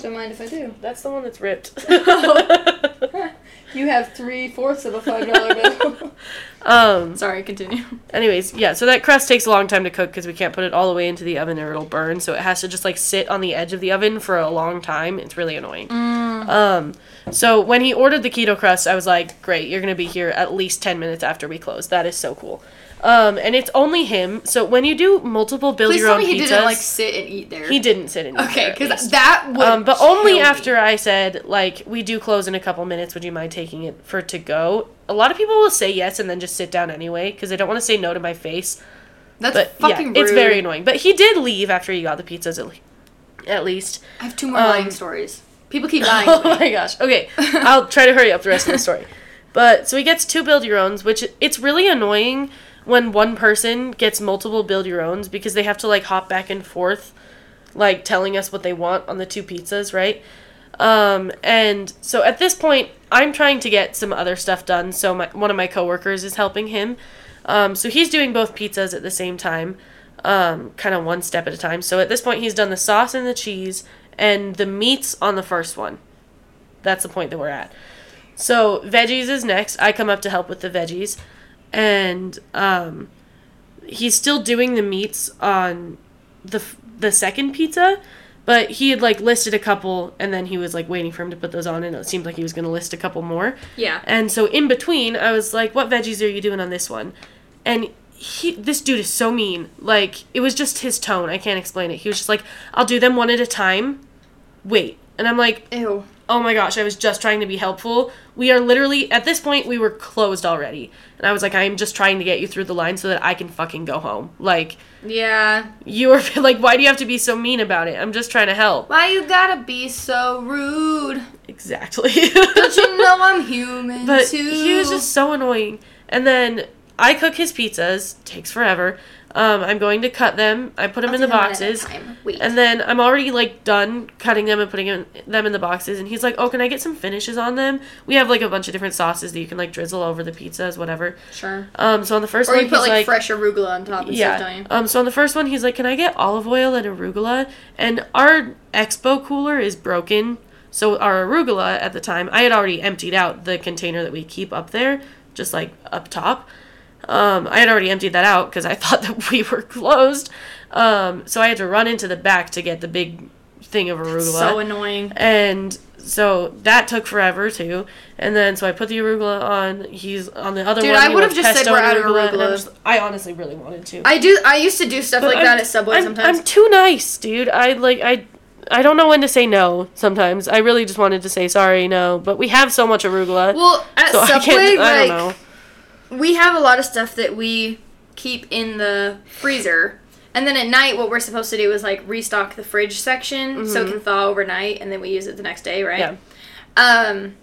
Don't mind if I do.
That's the one that's ripped. [LAUGHS]
You have three fourths of a five dollar bill. [LAUGHS]
um.
Sorry, continue.
Anyways, yeah. So that crust takes a long time to cook because we can't put it all the way into the oven or it'll burn. So it has to just like sit on the edge of the oven for a long time. It's really annoying. Um. So when he ordered the keto crust, I was like, "Great, you're gonna be here at least ten minutes after we close. That is so cool." Um. And it's only him. So when you do multiple build
Please
your
tell
own
me he
pizzas,
didn't like sit and eat there.
he didn't sit in.
Okay, because that would.
Um, but only
kill me.
after I said like we do close in a couple minutes. Would you mind taking it for to go? A lot of people will say yes and then just sit down anyway because they don't want to say no to my face.
That's
But
fucking
yeah, it's very annoying. But he did leave after he got the pizzas at, le- at least.
I have two more
Um,
lying stories. People keep [LAUGHS] lying.
Oh
me.
my gosh. Okay, [LAUGHS] I'll try to hurry up the rest of the story. But so he gets two build your owns, which it's really annoying when one person gets multiple build your owns because they have to like hop back and forth, like telling us what they want on the two pizzas, right? Um, and so at this point, I'm trying to get some other stuff done. So my one of my coworkers is helping him. Um, so he's doing both pizzas at the same time, um, kind of one step at a time. So at this point, he's done the sauce and the cheese and the meats on the first one. That's the point that we're at. So veggies is next. I come up to help with the veggies, and um, he's still doing the meats on the the second pizza, but he had like listed a couple, and then he was like waiting for him to put those on, and it seemed like he was gonna list a couple more.
Yeah.
And so in between, I was like, "What veggies are you doing on this one?" And he, this dude is so mean. Like it was just his tone. I can't explain it. He was just like, "I'll do them one at a time." Wait, and I'm like,
Ew.
oh my gosh, I was just trying to be helpful. We are literally, at this point, we were closed already. And I was like, I'm just trying to get you through the line so that I can fucking go home. Like,
Yeah.
you are, [LAUGHS] like, why do you have to be so mean about it? I'm just trying to help.
Why you gotta be so rude?
Exactly.
Don't you [LAUGHS] know I'm human
but
too?
he was just so annoying. And then I cook his pizzas, takes forever. Um, I'm going to cut them. I put them
I'll
in the
do them one at a
boxes. And then I'm already like done cutting them and putting in, them in the boxes. And he's like, "Oh, can I get some finishes on them? We have like a bunch of different sauces that you can like drizzle over the pizzas, whatever."
Sure.
Um, so on the first
Or
one,
you put like,
like,
fresh arugula on top and stuff, don't
"Yeah."
you?
Um, so on the first one, he's like, "Can I get olive oil and arugula?" And our expo cooler is broken, So our arugula at the time, I had already emptied out the container that we keep up there, just like up top. Um, I had already emptied that out because I [LAUGHS] thought that we were closed. Um, so I had to run into the back to get the big thing of arugula.
So annoying.
And so that took forever too. And then so I put the arugula on. He's on the other
Dude,
one.
Dude,
I
would've just said we're out of
arugula,
arugula.
just- I honestly really wanted to.
I do. I used to do stuff like
I'm-
that at Subway
I'm,
sometimes.
I'm too nice, dude. I like I. I don't know when to say no sometimes. I really just wanted to say sorry, no. But we have so much arugula.
well, at
so I
Subway,
can't. I don't know.
We have a lot of stuff that we keep in the freezer. And then at night, what we're supposed to do is like restock the fridge section so it can thaw overnight, and then we use it the next day, right?
Mm-hmm. Yeah.
Um,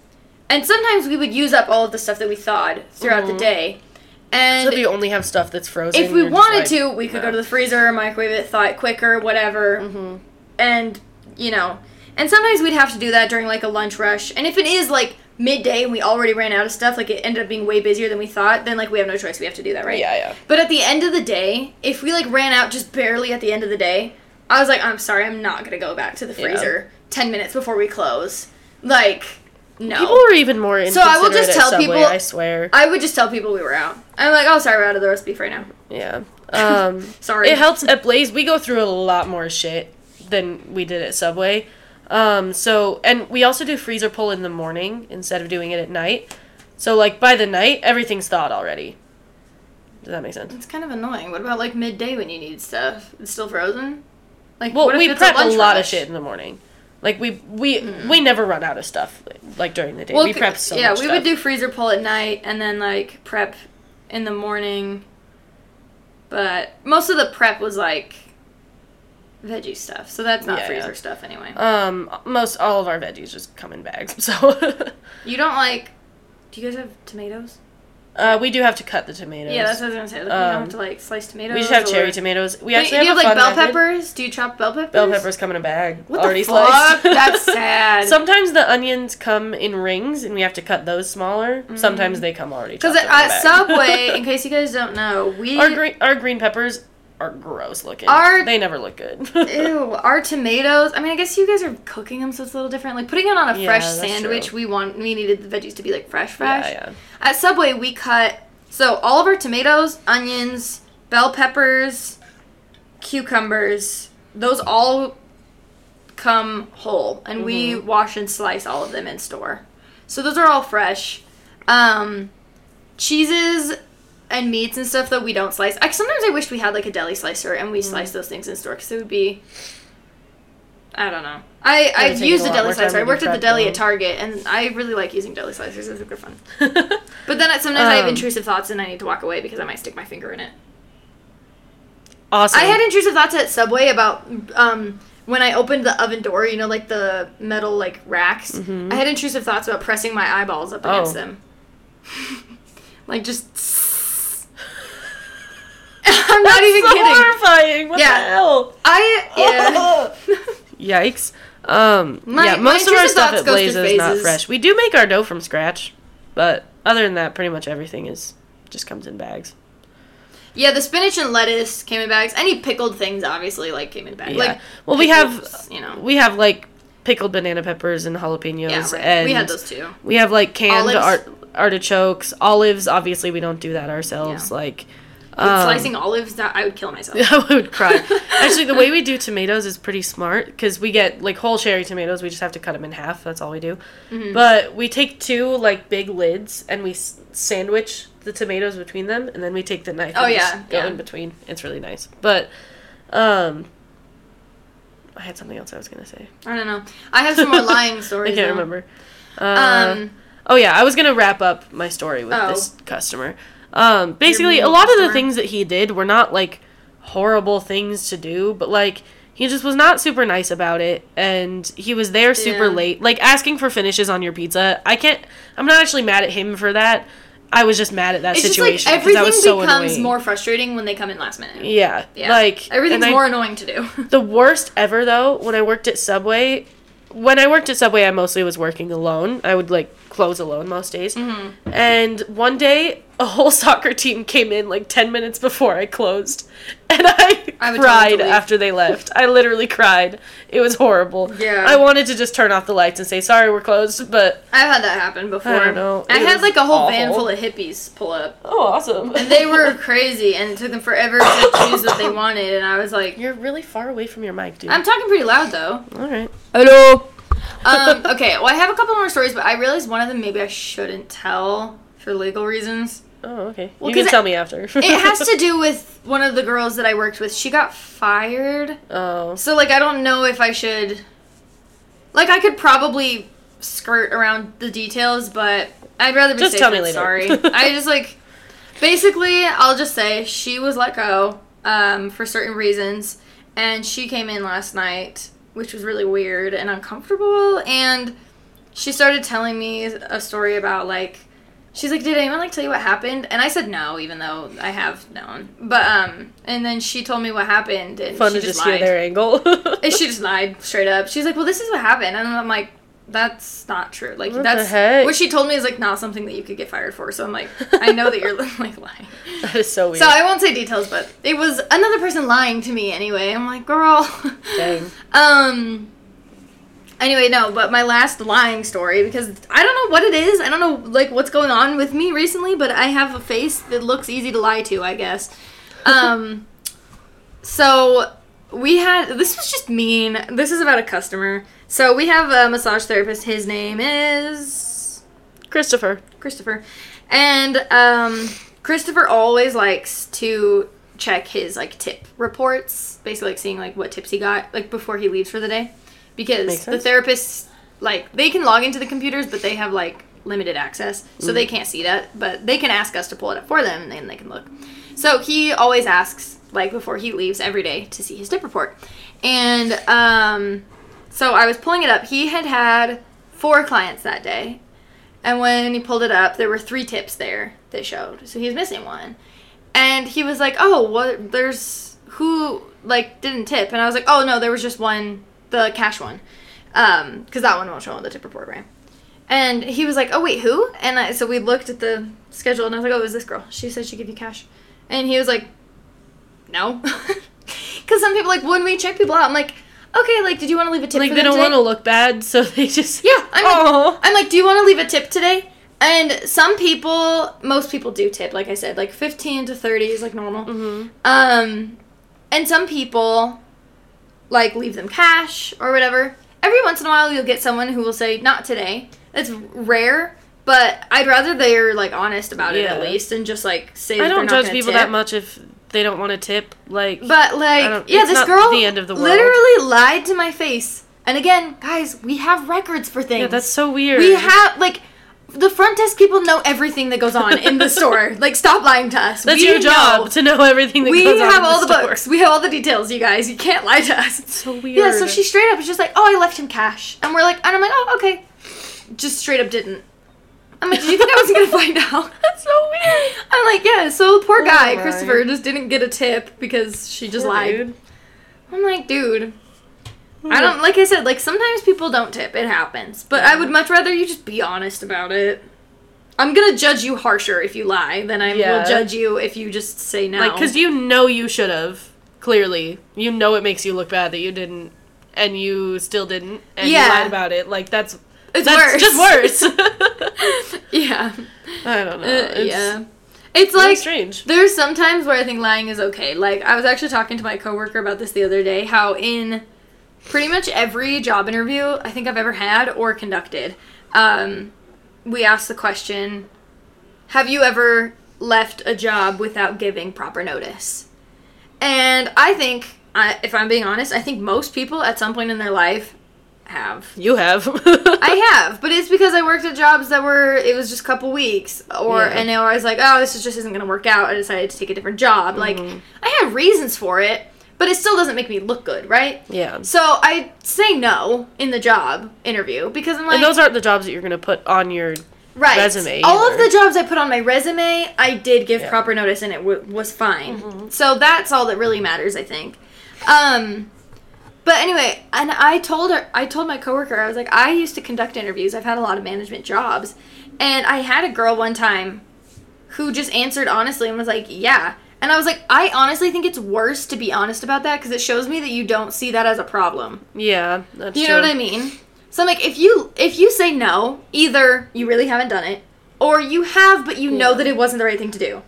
and sometimes we would use up all of the stuff that we thawed throughout the day. And
So you only have stuff that's frozen.
if we wanted
like,
to, we could
no.
go to the freezer, microwave it, thaw it quicker, whatever.
Mm-hmm.
And you know, and sometimes we'd have to do that during like a lunch rush. And if it is like midday and we already ran out of stuff, like it ended up being way busier than we thought, then like we have no choice. We have to do that, right?
Yeah, yeah.
But at the end of the day, if we like ran out just barely at the end of the day, I was like, I'm sorry, I'm not gonna go back to the
Yeah.
freezer ten minutes before we close. Like, no.
People were even more
So I will just tell
Subway,
people-
I swear.
I would just tell people we were out. I'm like, oh, sorry, we're out of the roast beef right now.
Yeah. [LAUGHS] Um,
Sorry.
It helps at Blaze. We go through a lot more shit than we did at Subway. Um, so, and we also do freezer pull in the morning instead of doing it at night. So, like, by the night, everything's thawed already. Does that make sense?
It's kind of annoying. What about like midday when you need stuff? It's still frozen. Like,
Well, we prep a,
lunch
lot of shit in the morning. Like, we we we never run out of stuff, like, during the day.
Well,
we prep so
yeah, we
stuff.
would do freezer pull at night and then like prep in the morning. But most of the prep was like veggie stuff, so that's not
Yeah,
freezer
yeah.
stuff anyway.
Um, most all of our veggies just come in bags. [LAUGHS] So,
you don't like? Do you guys have tomatoes?
uh, we do have to cut the tomatoes.
Yeah, that's what I was gonna say. Like, you
Um,
don't have to like slice tomatoes.
we just have
or-
cherry tomatoes. We
Wait,
actually
do you
have,
have
a
like bell
method.
peppers? Do you chop bell peppers?
Bell peppers come in a bag,
What
already
the fuck?
sliced. [LAUGHS]
That's sad.
Sometimes the onions come in rings, and we have to cut those smaller. Sometimes they come already.
Because Mm. at,
in a bag.
Subway, in [LAUGHS] case you guys don't know, we
our green our green peppers are gross looking.
Our-
they never look good. [LAUGHS]
Ew, our tomatoes. I mean, I guess you guys are cooking them, so it's a little different. Like putting it on a
Yeah,
fresh sandwich,
true.
we want we needed the veggies to be like fresh, fresh.
yeah. yeah.
At Subway, we cut so all of our tomatoes, onions, bell peppers, cucumbers. Those all come whole, and we
Mm-hmm.
wash and slice all of them in store. So those are all fresh. Um, cheeses and meats and stuff that we don't slice. I, sometimes I wish we had like a deli slicer and we
Mm-hmm.
slice those things in store because it would be. I don't know. I I've
take
used
a
a deli slicer. I worked at the deli at Target, and I really like using deli slicers. It's super fun. [LAUGHS] But then sometimes I have
Um,
intrusive thoughts and I need to walk away because I might stick my finger in it.
awesome.
I had intrusive thoughts at Subway about um, when I opened the oven door, you know, like the metal like racks. I had intrusive thoughts about pressing my eyeballs up against
Mm-hmm. Oh.
them. [LAUGHS] like just. [LAUGHS] I'm not even
so
kidding.
horrifying. What
Yeah.
the hell?
I [LAUGHS] yeah.
Yikes. Um,
My-
yeah, most of our stuff
thoughts
at
goes
Blaze is not fresh. We do make our dough from scratch, but other than that, pretty much everything is just comes in bags.
Yeah, the spinach and lettuce came in bags. Any pickled things, obviously, like came in bags.
Yeah.
Like,
well, we have
you know.
we have like pickled banana peppers and jalapenos,
Yeah, right.
and
we had those too.
We have like canned art- artichokes, olives. Obviously, we don't do that ourselves.
Yeah.
Like
With
um,
slicing olives, that I would kill myself. [LAUGHS]
I would cry. [LAUGHS] Actually, the way we do tomatoes is pretty smart because we get like whole cherry tomatoes. We just have to cut them in half. That's all we do.
Mm-hmm.
But we take two like big lids and we s- sandwich the tomatoes between them, and then we take the knife.
Oh,
and
yeah,
just go
yeah.
in between. It's really nice. But um, I had something else I was gonna say.
I don't know. I have some more lying [LAUGHS] stories.
I can't
though.
remember. Uh,
Um,
Oh yeah, I was gonna wrap up my story with
Oh.
this customer. Um, basically, a lot of the things that he did were not like horrible things to do, but like he just was not super nice about it, and he was there super
Yeah.
late, like asking for finishes on your pizza. I can't. I'm not actually mad at him for that. I was just mad at that
it's just
situation
like
'cause that
everything
was so annoying.
Everything becomes
annoying.
more frustrating when they come in last minute.
Yeah,
Yeah.
like
everything's
I-
more annoying to do. [LAUGHS]
the worst ever though, when I worked at Subway, when I worked at Subway, I mostly was working alone. I would like close alone most days.
Mm-hmm.
And one day, a whole [LAUGHS] soccer team came in like 10 minutes before I closed. And I,
I
cried
totally
after they left. I literally cried. It was horrible.
Yeah.
I wanted to just turn off the lights and say, sorry, we're closed, but
I've had that happen before.
I don't know.
I had like a whole van full of hippies pull up.
oh, awesome.
And they were [LAUGHS] crazy and it took them forever to choose what they wanted and I was like
You're really far away from your mic, dude.
I'm talking pretty loud though.
All right.
Hello. Um, okay, well I have a couple more stories, but I realized one of them maybe I shouldn't tell for legal reasons.
Oh, okay.
Well,
you can tell
it-
me after. [LAUGHS]
It has to do [LAUGHS] with one of the girls that I worked with. She got fired.
Oh.
So like I don't know if I should like I could probably skirt around the details, but I'd rather be
Just
safe
tell me later.
sorry. [LAUGHS] I just like basically I'll just say she was let go um, for certain reasons and she came in last night, which was really weird and uncomfortable. And she started telling me a story about like she's like did anyone like tell you what happened? And i said no even though i have known. But um and then she told me what happened and
Fun
she
to
just,
just hear their angle. [LAUGHS]
And she just lied straight up. She's like, "Well, this is what happened," and I'm like, "That's not true. Like,
What
that's what she told me is like not something that you could get fired for." So I'm like, I know that you're [LAUGHS] like lying.
that is so weird.
So I won't say details, but it was another person lying to me anyway. I'm like, girl.
Dang. [LAUGHS]
Um. Anyway, no, but my last lying story because I don't know what it is. I don't know like what's going on with me recently, but I have a face that looks easy to lie to. I guess. Um. [LAUGHS] so we had this was just mean. This is about a customer. So we have a massage therapist. His name is
Christopher.
Christopher. And um, Christopher always likes to check his like tip reports, basically like seeing like what tips he got like before he leaves for the day, because the therapists like they can log into the computers, but they have like limited access, so
Mm.
they can't see that. But they can ask us to pull it up for them, and then they can look. So he always asks like before he leaves every day to see his tip report, and um, so I was pulling it up. He had had four clients that day, and when he pulled it up, there were three tips there that showed. So he was missing one. And he was like, "Oh, what? There's who like didn't tip?" And I was like, "Oh no, there was just one, the cash one, um, because that one won't show on the tip report, right?" And he was like, "Oh wait, who?" And I, so we looked at the schedule, and I was like, "Oh, it was this girl? She said she'd give you cash." And he was like, "No," [LAUGHS] because some people like when we check people out, I'm like, "Okay, like, did you want to leave a tip?"
Like they don't want to look bad, so [LAUGHS] they just
Yeah, I'm like, I'm like, do you want to leave a tip today? And some people, most people do tip, like I said, like 15 to 30 is like normal.
Mhm.
Um, and some people, like, leave them cash or whatever. Every once in a while, you'll get someone who will say, not today. That's rare, but I'd rather they're, like, honest about it at least and just, like, say
I don't judge people
tip.
that much if they don't want to tip. Like,
But like, yeah, this girl
the end of the world.
literally lied to my face. And again, guys, we have records for things.
yeah, that's so weird.
We have like the front desk people know everything that goes on in the [LAUGHS] store. Like, stop lying to us.
That's
We
your job
know.
to know everything that
We
goes on
have all the,
store.
books. We have all the details. You guys, you can't lie to us.
It's So weird.
Yeah. So she straight up was just like, "Oh, I left him cash," and we're like, and I'm like, "Oh, okay." Just straight up didn't. I'm like, "Did you think I wasn't gonna find out?"
That's so weird. [LAUGHS]
I'm like, "Yeah." So the poor oh guy,
Oh.
Christopher, just didn't get a tip because she just
Poor
lied.
dude.
I'm like, dude. Hmm. I don't like I said, like sometimes people don't tip. It happens. But I would much rather you just be honest about it. I'm gonna judge you harsher if you lie than I
Yeah.
will judge you if you just say no.
Like, because you know you should have. Clearly, you know it makes you look bad that you didn't, and you still didn't, and
Yeah.
you lied about it. Like that's
it's
that's
worse.
just worse. [LAUGHS] [LAUGHS]
yeah.
I don't know.
Uh,
It's
yeah. It's like
strange.
there's sometimes where I think lying is okay. Like I was actually talking to my coworker about this the other day. How in pretty much every job interview I think I've ever had or conducted, um, we ask the question, "Have you ever left a job without giving proper notice?" And I think, I, if I'm being honest, I think most people at some point in their life have. [LAUGHS]
You have. [LAUGHS]
I have, but it's because I worked at jobs that were it was just a couple weeks, or
Yeah.
and I was like, oh, this is just isn't gonna work out. I decided to take a different job. Like
Mm-hmm.
I have reasons for it, but it still doesn't make me look good, right?
yeah.
So I say no in the job interview because I'm like,
And those aren't the jobs that you're gonna put on your.
right.
resume
All of the jobs I put on my resume, I did give
Yeah.
proper notice, and it w- was fine.
Mm-hmm.
So that's all that really matters, I think. Um, but anyway, and I told her, I told my coworker, I was like, I used to conduct interviews. I've had a lot of management jobs, and I had a girl one time who just answered honestly and was like, "Yeah." And I was like, I honestly think it's worse to be honest about that because it shows me that you don't see that as a problem.
Yeah, that's
Do you
true.
know what I mean? So I'm like, if you if you say no, either you really haven't done it, or you have, but you know that it wasn't the right thing to do.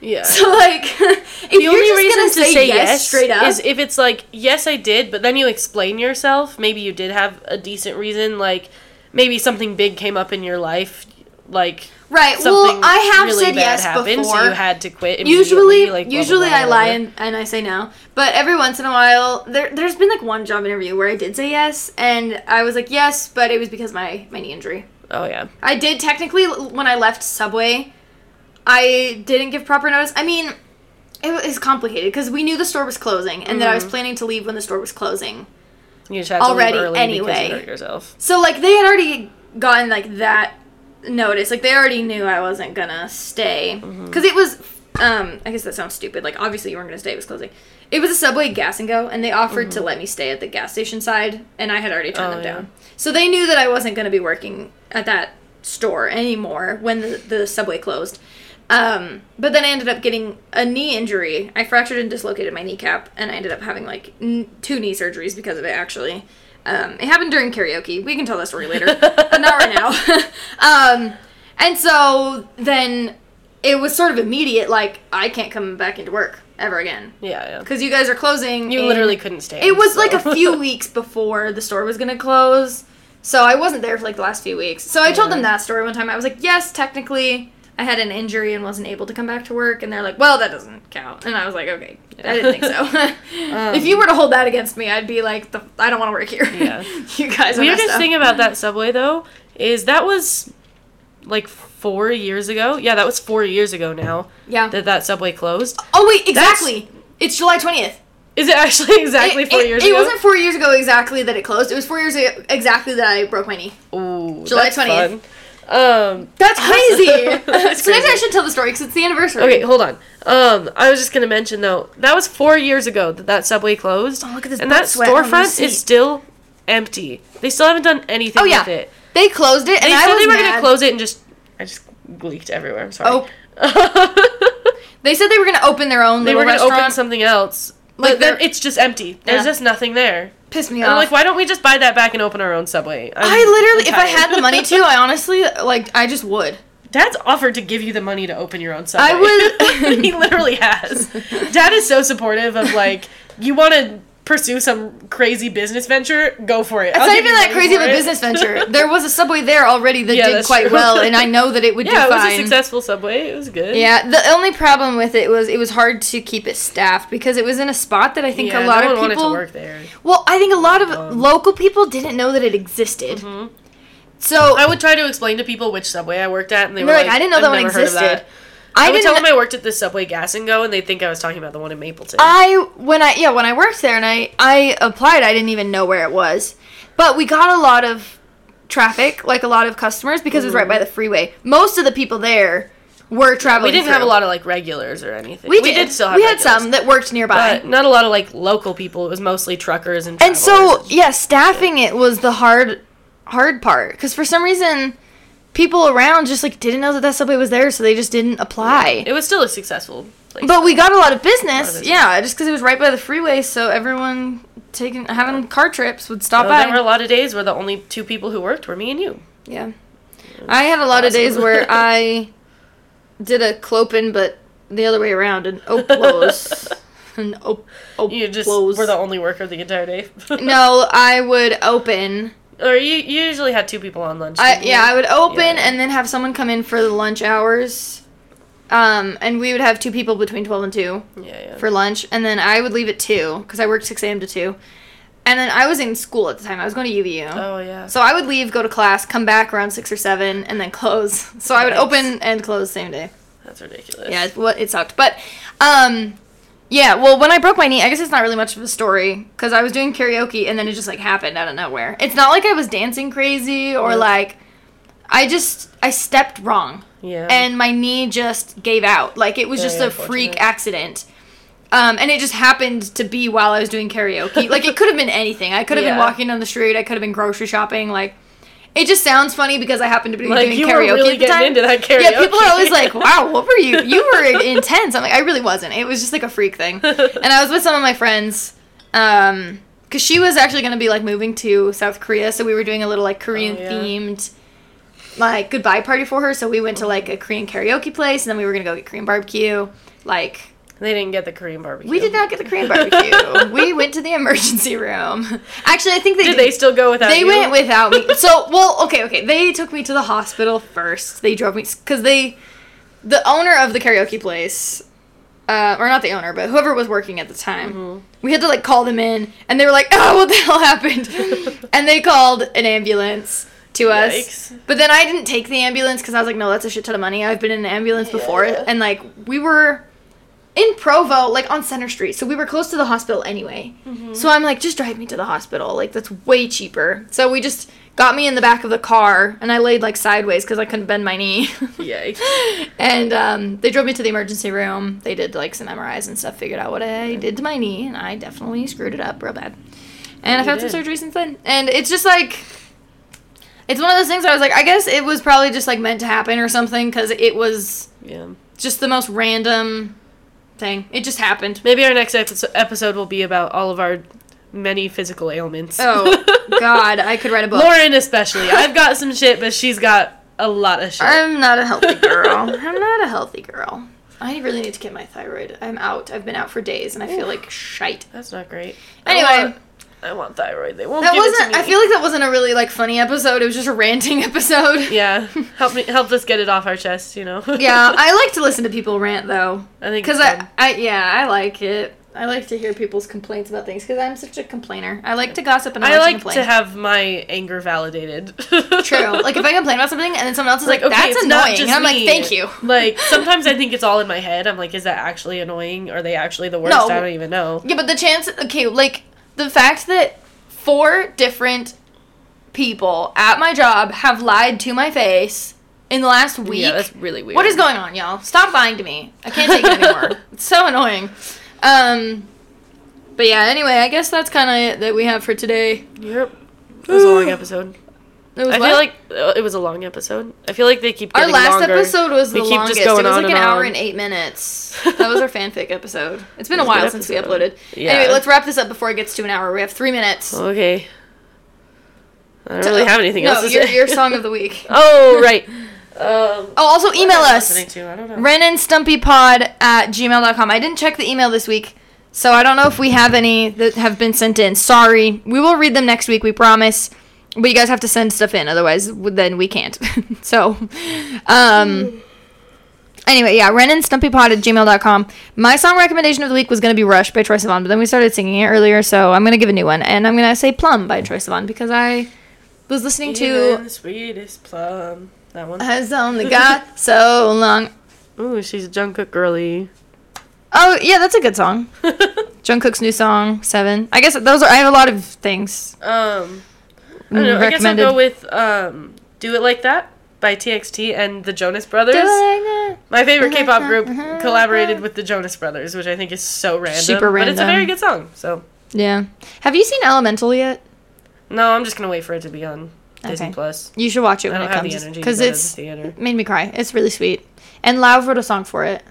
Yeah.
So like, [LAUGHS] if
the
you're
only
just
reason
gonna
to say, yes,
straight up,
is if it's like, yes, I did, but then you explain yourself. Maybe you did have a decent reason, like maybe something big came up in your life, like
right?
something
Well, I have
really
said yes
happened,
before.
so you had to quit.
usually
like, blah, blah,
usually
blah,
I lie and, and I say no. But every once in a while there there's been like one job interview where I did say yes and I was like yes, but it was because my my knee injury.
Oh yeah,
I did technically when I left Subway, I didn't give proper notice. I mean, it was complicated because we knew the store was closing and that I was
Mm-hmm.
planning to leave when the store was closing.
you just had to
Already,
leave early
anyway.
you hurt yourself.
So like they had already gotten like that notice. Like they already knew I wasn't gonna stay
Mm-hmm.
because it was. Um, I guess that sounds stupid. Like obviously you weren't gonna stay. It was closing. It was a Subway gas and go, and they offered to let me stay at the gas station side, and I had already turned
Mm-hmm. Oh,
them
yeah.
down. So they knew that I wasn't gonna be working at that store anymore when the, the Subway closed. Um, but then I ended up getting a knee injury. I fractured and dislocated my kneecap, and I ended up having like n- two knee surgeries because of it. Actually, um, it happened during karaoke. We can tell that story later, but not right now. [LAUGHS] um, and so then it was sort of immediate. Like I can't come back into work ever again
Yeah, yeah.
because you guys are closing.
You literally couldn't stay.
it was like a few [LAUGHS] weeks before the store was gonna close, so I wasn't there for like the last few weeks. So I told them that story one time. I was like, "Yes, technically, I had an injury and wasn't able to come back to work," and they're like, "Well, that doesn't count." And I was like, "Okay, I didn't think so." [LAUGHS] Um, if you were to hold that against me, I'd be like, the, "I don't want to work here."
Yeah. [LAUGHS]
you guys are
Weirdest thing about that subway though is that was like four years ago. Yeah, that was four years ago now
yeah.
that that subway closed.
oh wait, exactly. It's July twentieth.
Is it actually [LAUGHS] exactly four years
it
ago?
It wasn't four years ago exactly that it closed. It was four years ago exactly that I broke my knee.
Ooh,
July
that's
20th.
fun. Um,
That's crazy. [LAUGHS]
That's
so [LAUGHS] maybe I should tell the story because it's the anniversary.
okay, hold on. Um, I was just gonna mention though that was four years ago that that subway closed.
Oh, look at this
and that
sweat on the
storefront is still empty. They still haven't done anything
Oh yeah,
with it.
they closed it, and
They
I
said
was
they were
mad.
gonna close it and just I just leaked everywhere. I'm sorry.
Oh. [LAUGHS] They said they were gonna open their own
they were gonna
restaurant.
open something else.
Like
Like then it's just empty. There's
Yeah.
just nothing there.
Pissed me
And I'm
off.
like, why don't we just buy that back and open our own subway? I'm-
I literally, if I had the money to, I honestly like, I just would.
Dad's offered to give you the money to open your own subway.
I would- [LAUGHS]
he literally has. Dad is so supportive of like, you want to pursue some crazy business venture, go for it.
It's
I'll
not even that crazy of a
it.
business venture. [LAUGHS] There was a subway there already that
Yeah,
did quite
true.
well, and I [LAUGHS] know that it would
yeah,
do
it was a successful subway. It was good.
Yeah, the only problem with it was it was hard to keep it staffed because it was in a spot that I think
Yeah,
a lot
no
of
one
people.
wanted to work there.
Well, I think a lot of
Um,
local people didn't know that it existed.
Mhm.
So
I would try to explain to people which subway I worked at, and they were like,
"I didn't know
"I've
that one
never heard of
existed."
that."
I,
I, would tell them I worked at the Subway Gas and Go, and they think I was talking about the one in Mapleton.
I when I yeah when I worked there and I I applied I didn't even know where it was, but we got a lot of traffic like a lot of customers because it was right by mm-hmm. the freeway. Most of the people there were traveling.
we didn't have a lot of like regulars or anything.
We did.
still have
we had some that worked nearby.
but not a lot of like local people. It was mostly truckers and.
and so yeah, staffing it was the hard hard part because for some reason people around just like didn't know that that subway was there, so they just didn't apply.
it was still a successful. Place.
But we got a lot of business,
business.
yeah, just because it was right by the freeway, so everyone taking having car trips would stop
So
by.
there were a lot of days where the only two people who worked were me and you.
Yeah. I had a lot of days where I did a clopen, but the other way around, and oplos. [LAUGHS] an op-
You just
oplos.
were the only worker the entire day.
No, I would open.
Or you, you usually had two people on lunch.
I, yeah, I would open
Yeah.
and then have someone come in for the lunch hours. Um, and we would have two people between 12 and 2
Yeah, yeah.
for lunch. And then I would leave at 2 because I worked 6 a.m. to 2. And then I was in school at the time. I was going to UVU.
oh yeah.
So I would leave, go to class, come back around 6 or 7, and then close. [LAUGHS] So I would open and close same day.
That's ridiculous.
Yeah, it, it sucked. But, um, yeah, well, when I broke my knee, I guess it's not really much of a story because I was doing karaoke and then it just like happened out of nowhere. It's not like I was dancing crazy or
Yeah.
like I just I stepped wrong
Yeah.
and my knee just gave out. Like it was
Very
just a freak accident. Um, and it just happened to be while I was doing karaoke. like it could have been anything. I could have been walking down the street. I could have been grocery shopping. Like it just sounds funny because I happened to be
Like
doing karaoke
really
at the time.
into that karaoke.
Yeah, people are always like, "Wow, what were you? You were [LAUGHS] intense." I'm like, I really wasn't. It was just like a freak thing. [LAUGHS] And I was with some of my friends, um, because she was actually gonna be like moving to South Korea, so we were doing a little like Korean
Oh, yeah.
themed like goodbye party for her. So we went to like a Korean karaoke place, and then we were gonna go get Korean barbecue. Like
they didn't get the Korean barbecue.
we did not get the Korean barbecue. [LAUGHS] we went to the emergency room. Actually, I think they
Did they still go without
they
you?
went without me. So, well, okay, okay. They took me to the hospital first. They drove me because they, the owner of the karaoke place, uh, or not the owner, but whoever was working at the time,
Mm-hmm.
we had to like call them in, and they were like, "Oh, what the [LAUGHS] hell happened?" [LAUGHS] and they called an ambulance to us.
Yikes.
But then I didn't take the ambulance because I was like, "No, that's a shit ton of money. I've been in an ambulance before, and like we were." In Provo, like on Center Street, so we were close to the hospital anyway.
Mm-hmm.
So I'm like, just drive me to the hospital. Like that's way cheaper. So we just got me in the back of the car, and I laid like sideways because I couldn't bend my knee. [LAUGHS]
Yikes.
and um, they drove me to the emergency room. They did like some MRIs and stuff, figured out what I did to my knee, and I definitely screwed it up real bad. And I've had some surgery since then. And it's just like, it's one of those things where I was like, I guess it was probably just like meant to happen or something because it was
Yeah.
just the most random thing. It just happened.
Maybe our next episode episode will be about all of our many physical ailments.
Oh, [LAUGHS] God, I could write a book.
Lauren especially. I've got some shit, but she's got a lot of shit.
I'm not a healthy girl. I'm not a healthy girl. I really need to get my thyroid. I'm out. I've been out for days and I feel like shite.
That's not great.
Anyway.
I want, thyroid. They won't
That wasn't.
me.
I feel like that wasn't a really like funny episode. It was just a ranting [LAUGHS] episode.
yeah, [LAUGHS] help me help us get it off our chest. You know.
yeah, [LAUGHS] I like to listen to people rant though,
I think
because I. I, yeah, I like it. I like to hear people's complaints about things because I'm such a complainer. I like to gossip and I,
I
like,
like
to
to have my anger validated.
True. Like if I complain about something and then someone else is like,
okay,
"That's annoying," and I'm like, "Thank you."
Like sometimes I think it's all in my head. I'm like, is that actually annoying? Are they actually the worst?
No.
I don't even know.
Yeah, but the chance, okay, like the fact that four different people at my job have lied to my face in the last week.
Yeah, that's really weird.
what is going on, y'all? Stop lying to me. I can't take it [LAUGHS] anymore. it's so annoying. Um, but yeah. Anyway, I guess that's kind of it that we have for today.
Yep. It was a long episode.
It was
I
what?
feel like uh, it was a long episode. I feel like they keep
our last
longer.
episode was
We
the
keep just
longest.
going
it was like an
and
hour and eight minutes. [LAUGHS] that was our fanfic episode. It's been a
It a
while since we uploaded.
Yeah.
Anyway, let's wrap this up before it gets to an hour. We have three minutes.
Okay. I don't really have anything
no,
else to
your,
say.
your song of the [LAUGHS] week.
oh [LAUGHS] right. Um,
Oh, also email us.
listening to? I don't know.
Ren and Stumpy Pod at gmail.com. I didn't check the email this week, so I don't know if we have any that have been sent in. Sorry. We will read them next week, we promise. But you guys have to send stuff in, otherwise, then we can't. [LAUGHS] so, um. Anyway, yeah, Ren and Stumpy Pod at gmail.com. My song recommendation of the week was going to be Rush by Troye Sivan, but then we started singing it earlier, so I'm going to give a new one. And I'm going to say Plum by Troye Sivan because I was listening to
Even the sweetest plum. That one.
Has Only Got [LAUGHS] So Long.
Ooh, she's a Jungkook girly.
Oh yeah, that's a good song. [LAUGHS] Jungkook's new song Seven. I guess those are. I have a lot of things.
Um, I don't know. I guess I'll go with um, "Do It Like That" by TXT and the Jonas Brothers.
Like.
My favorite K-pop group collaborated with the Jonas Brothers, which I think is so random.
Super random,
But it's a very good song. So
Yeah. Have you seen Elemental yet?
no, I'm just gonna wait for it to be on Disney
Okay.
Plus.
You should watch it
I
when it comes because it's
theater.
made me cry. It's really sweet. And Lauv wrote a song for it.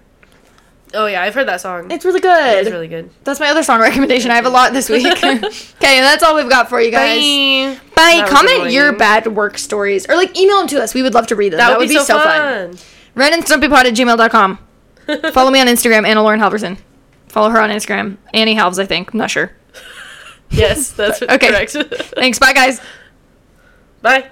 Oh yeah, I've heard that song.
It's really good.
It's really good.
That's my other song recommendation. I have a lot this week. [LAUGHS] [LAUGHS] okay, that's all we've got for you guys.
Bye.
Bye.
That
Comment your bad work stories or like email them to us. We would love to read them.
That, would, be, so, fun.
Ren and Stumpypod at gmail.com. [LAUGHS] Follow me on Instagram, Anna Lauren Halverson. Follow her on Instagram, Annie Halves, I think. I'm not sure.
yes, that's
Okay.
correct.
Thanks. Bye, guys.
Bye.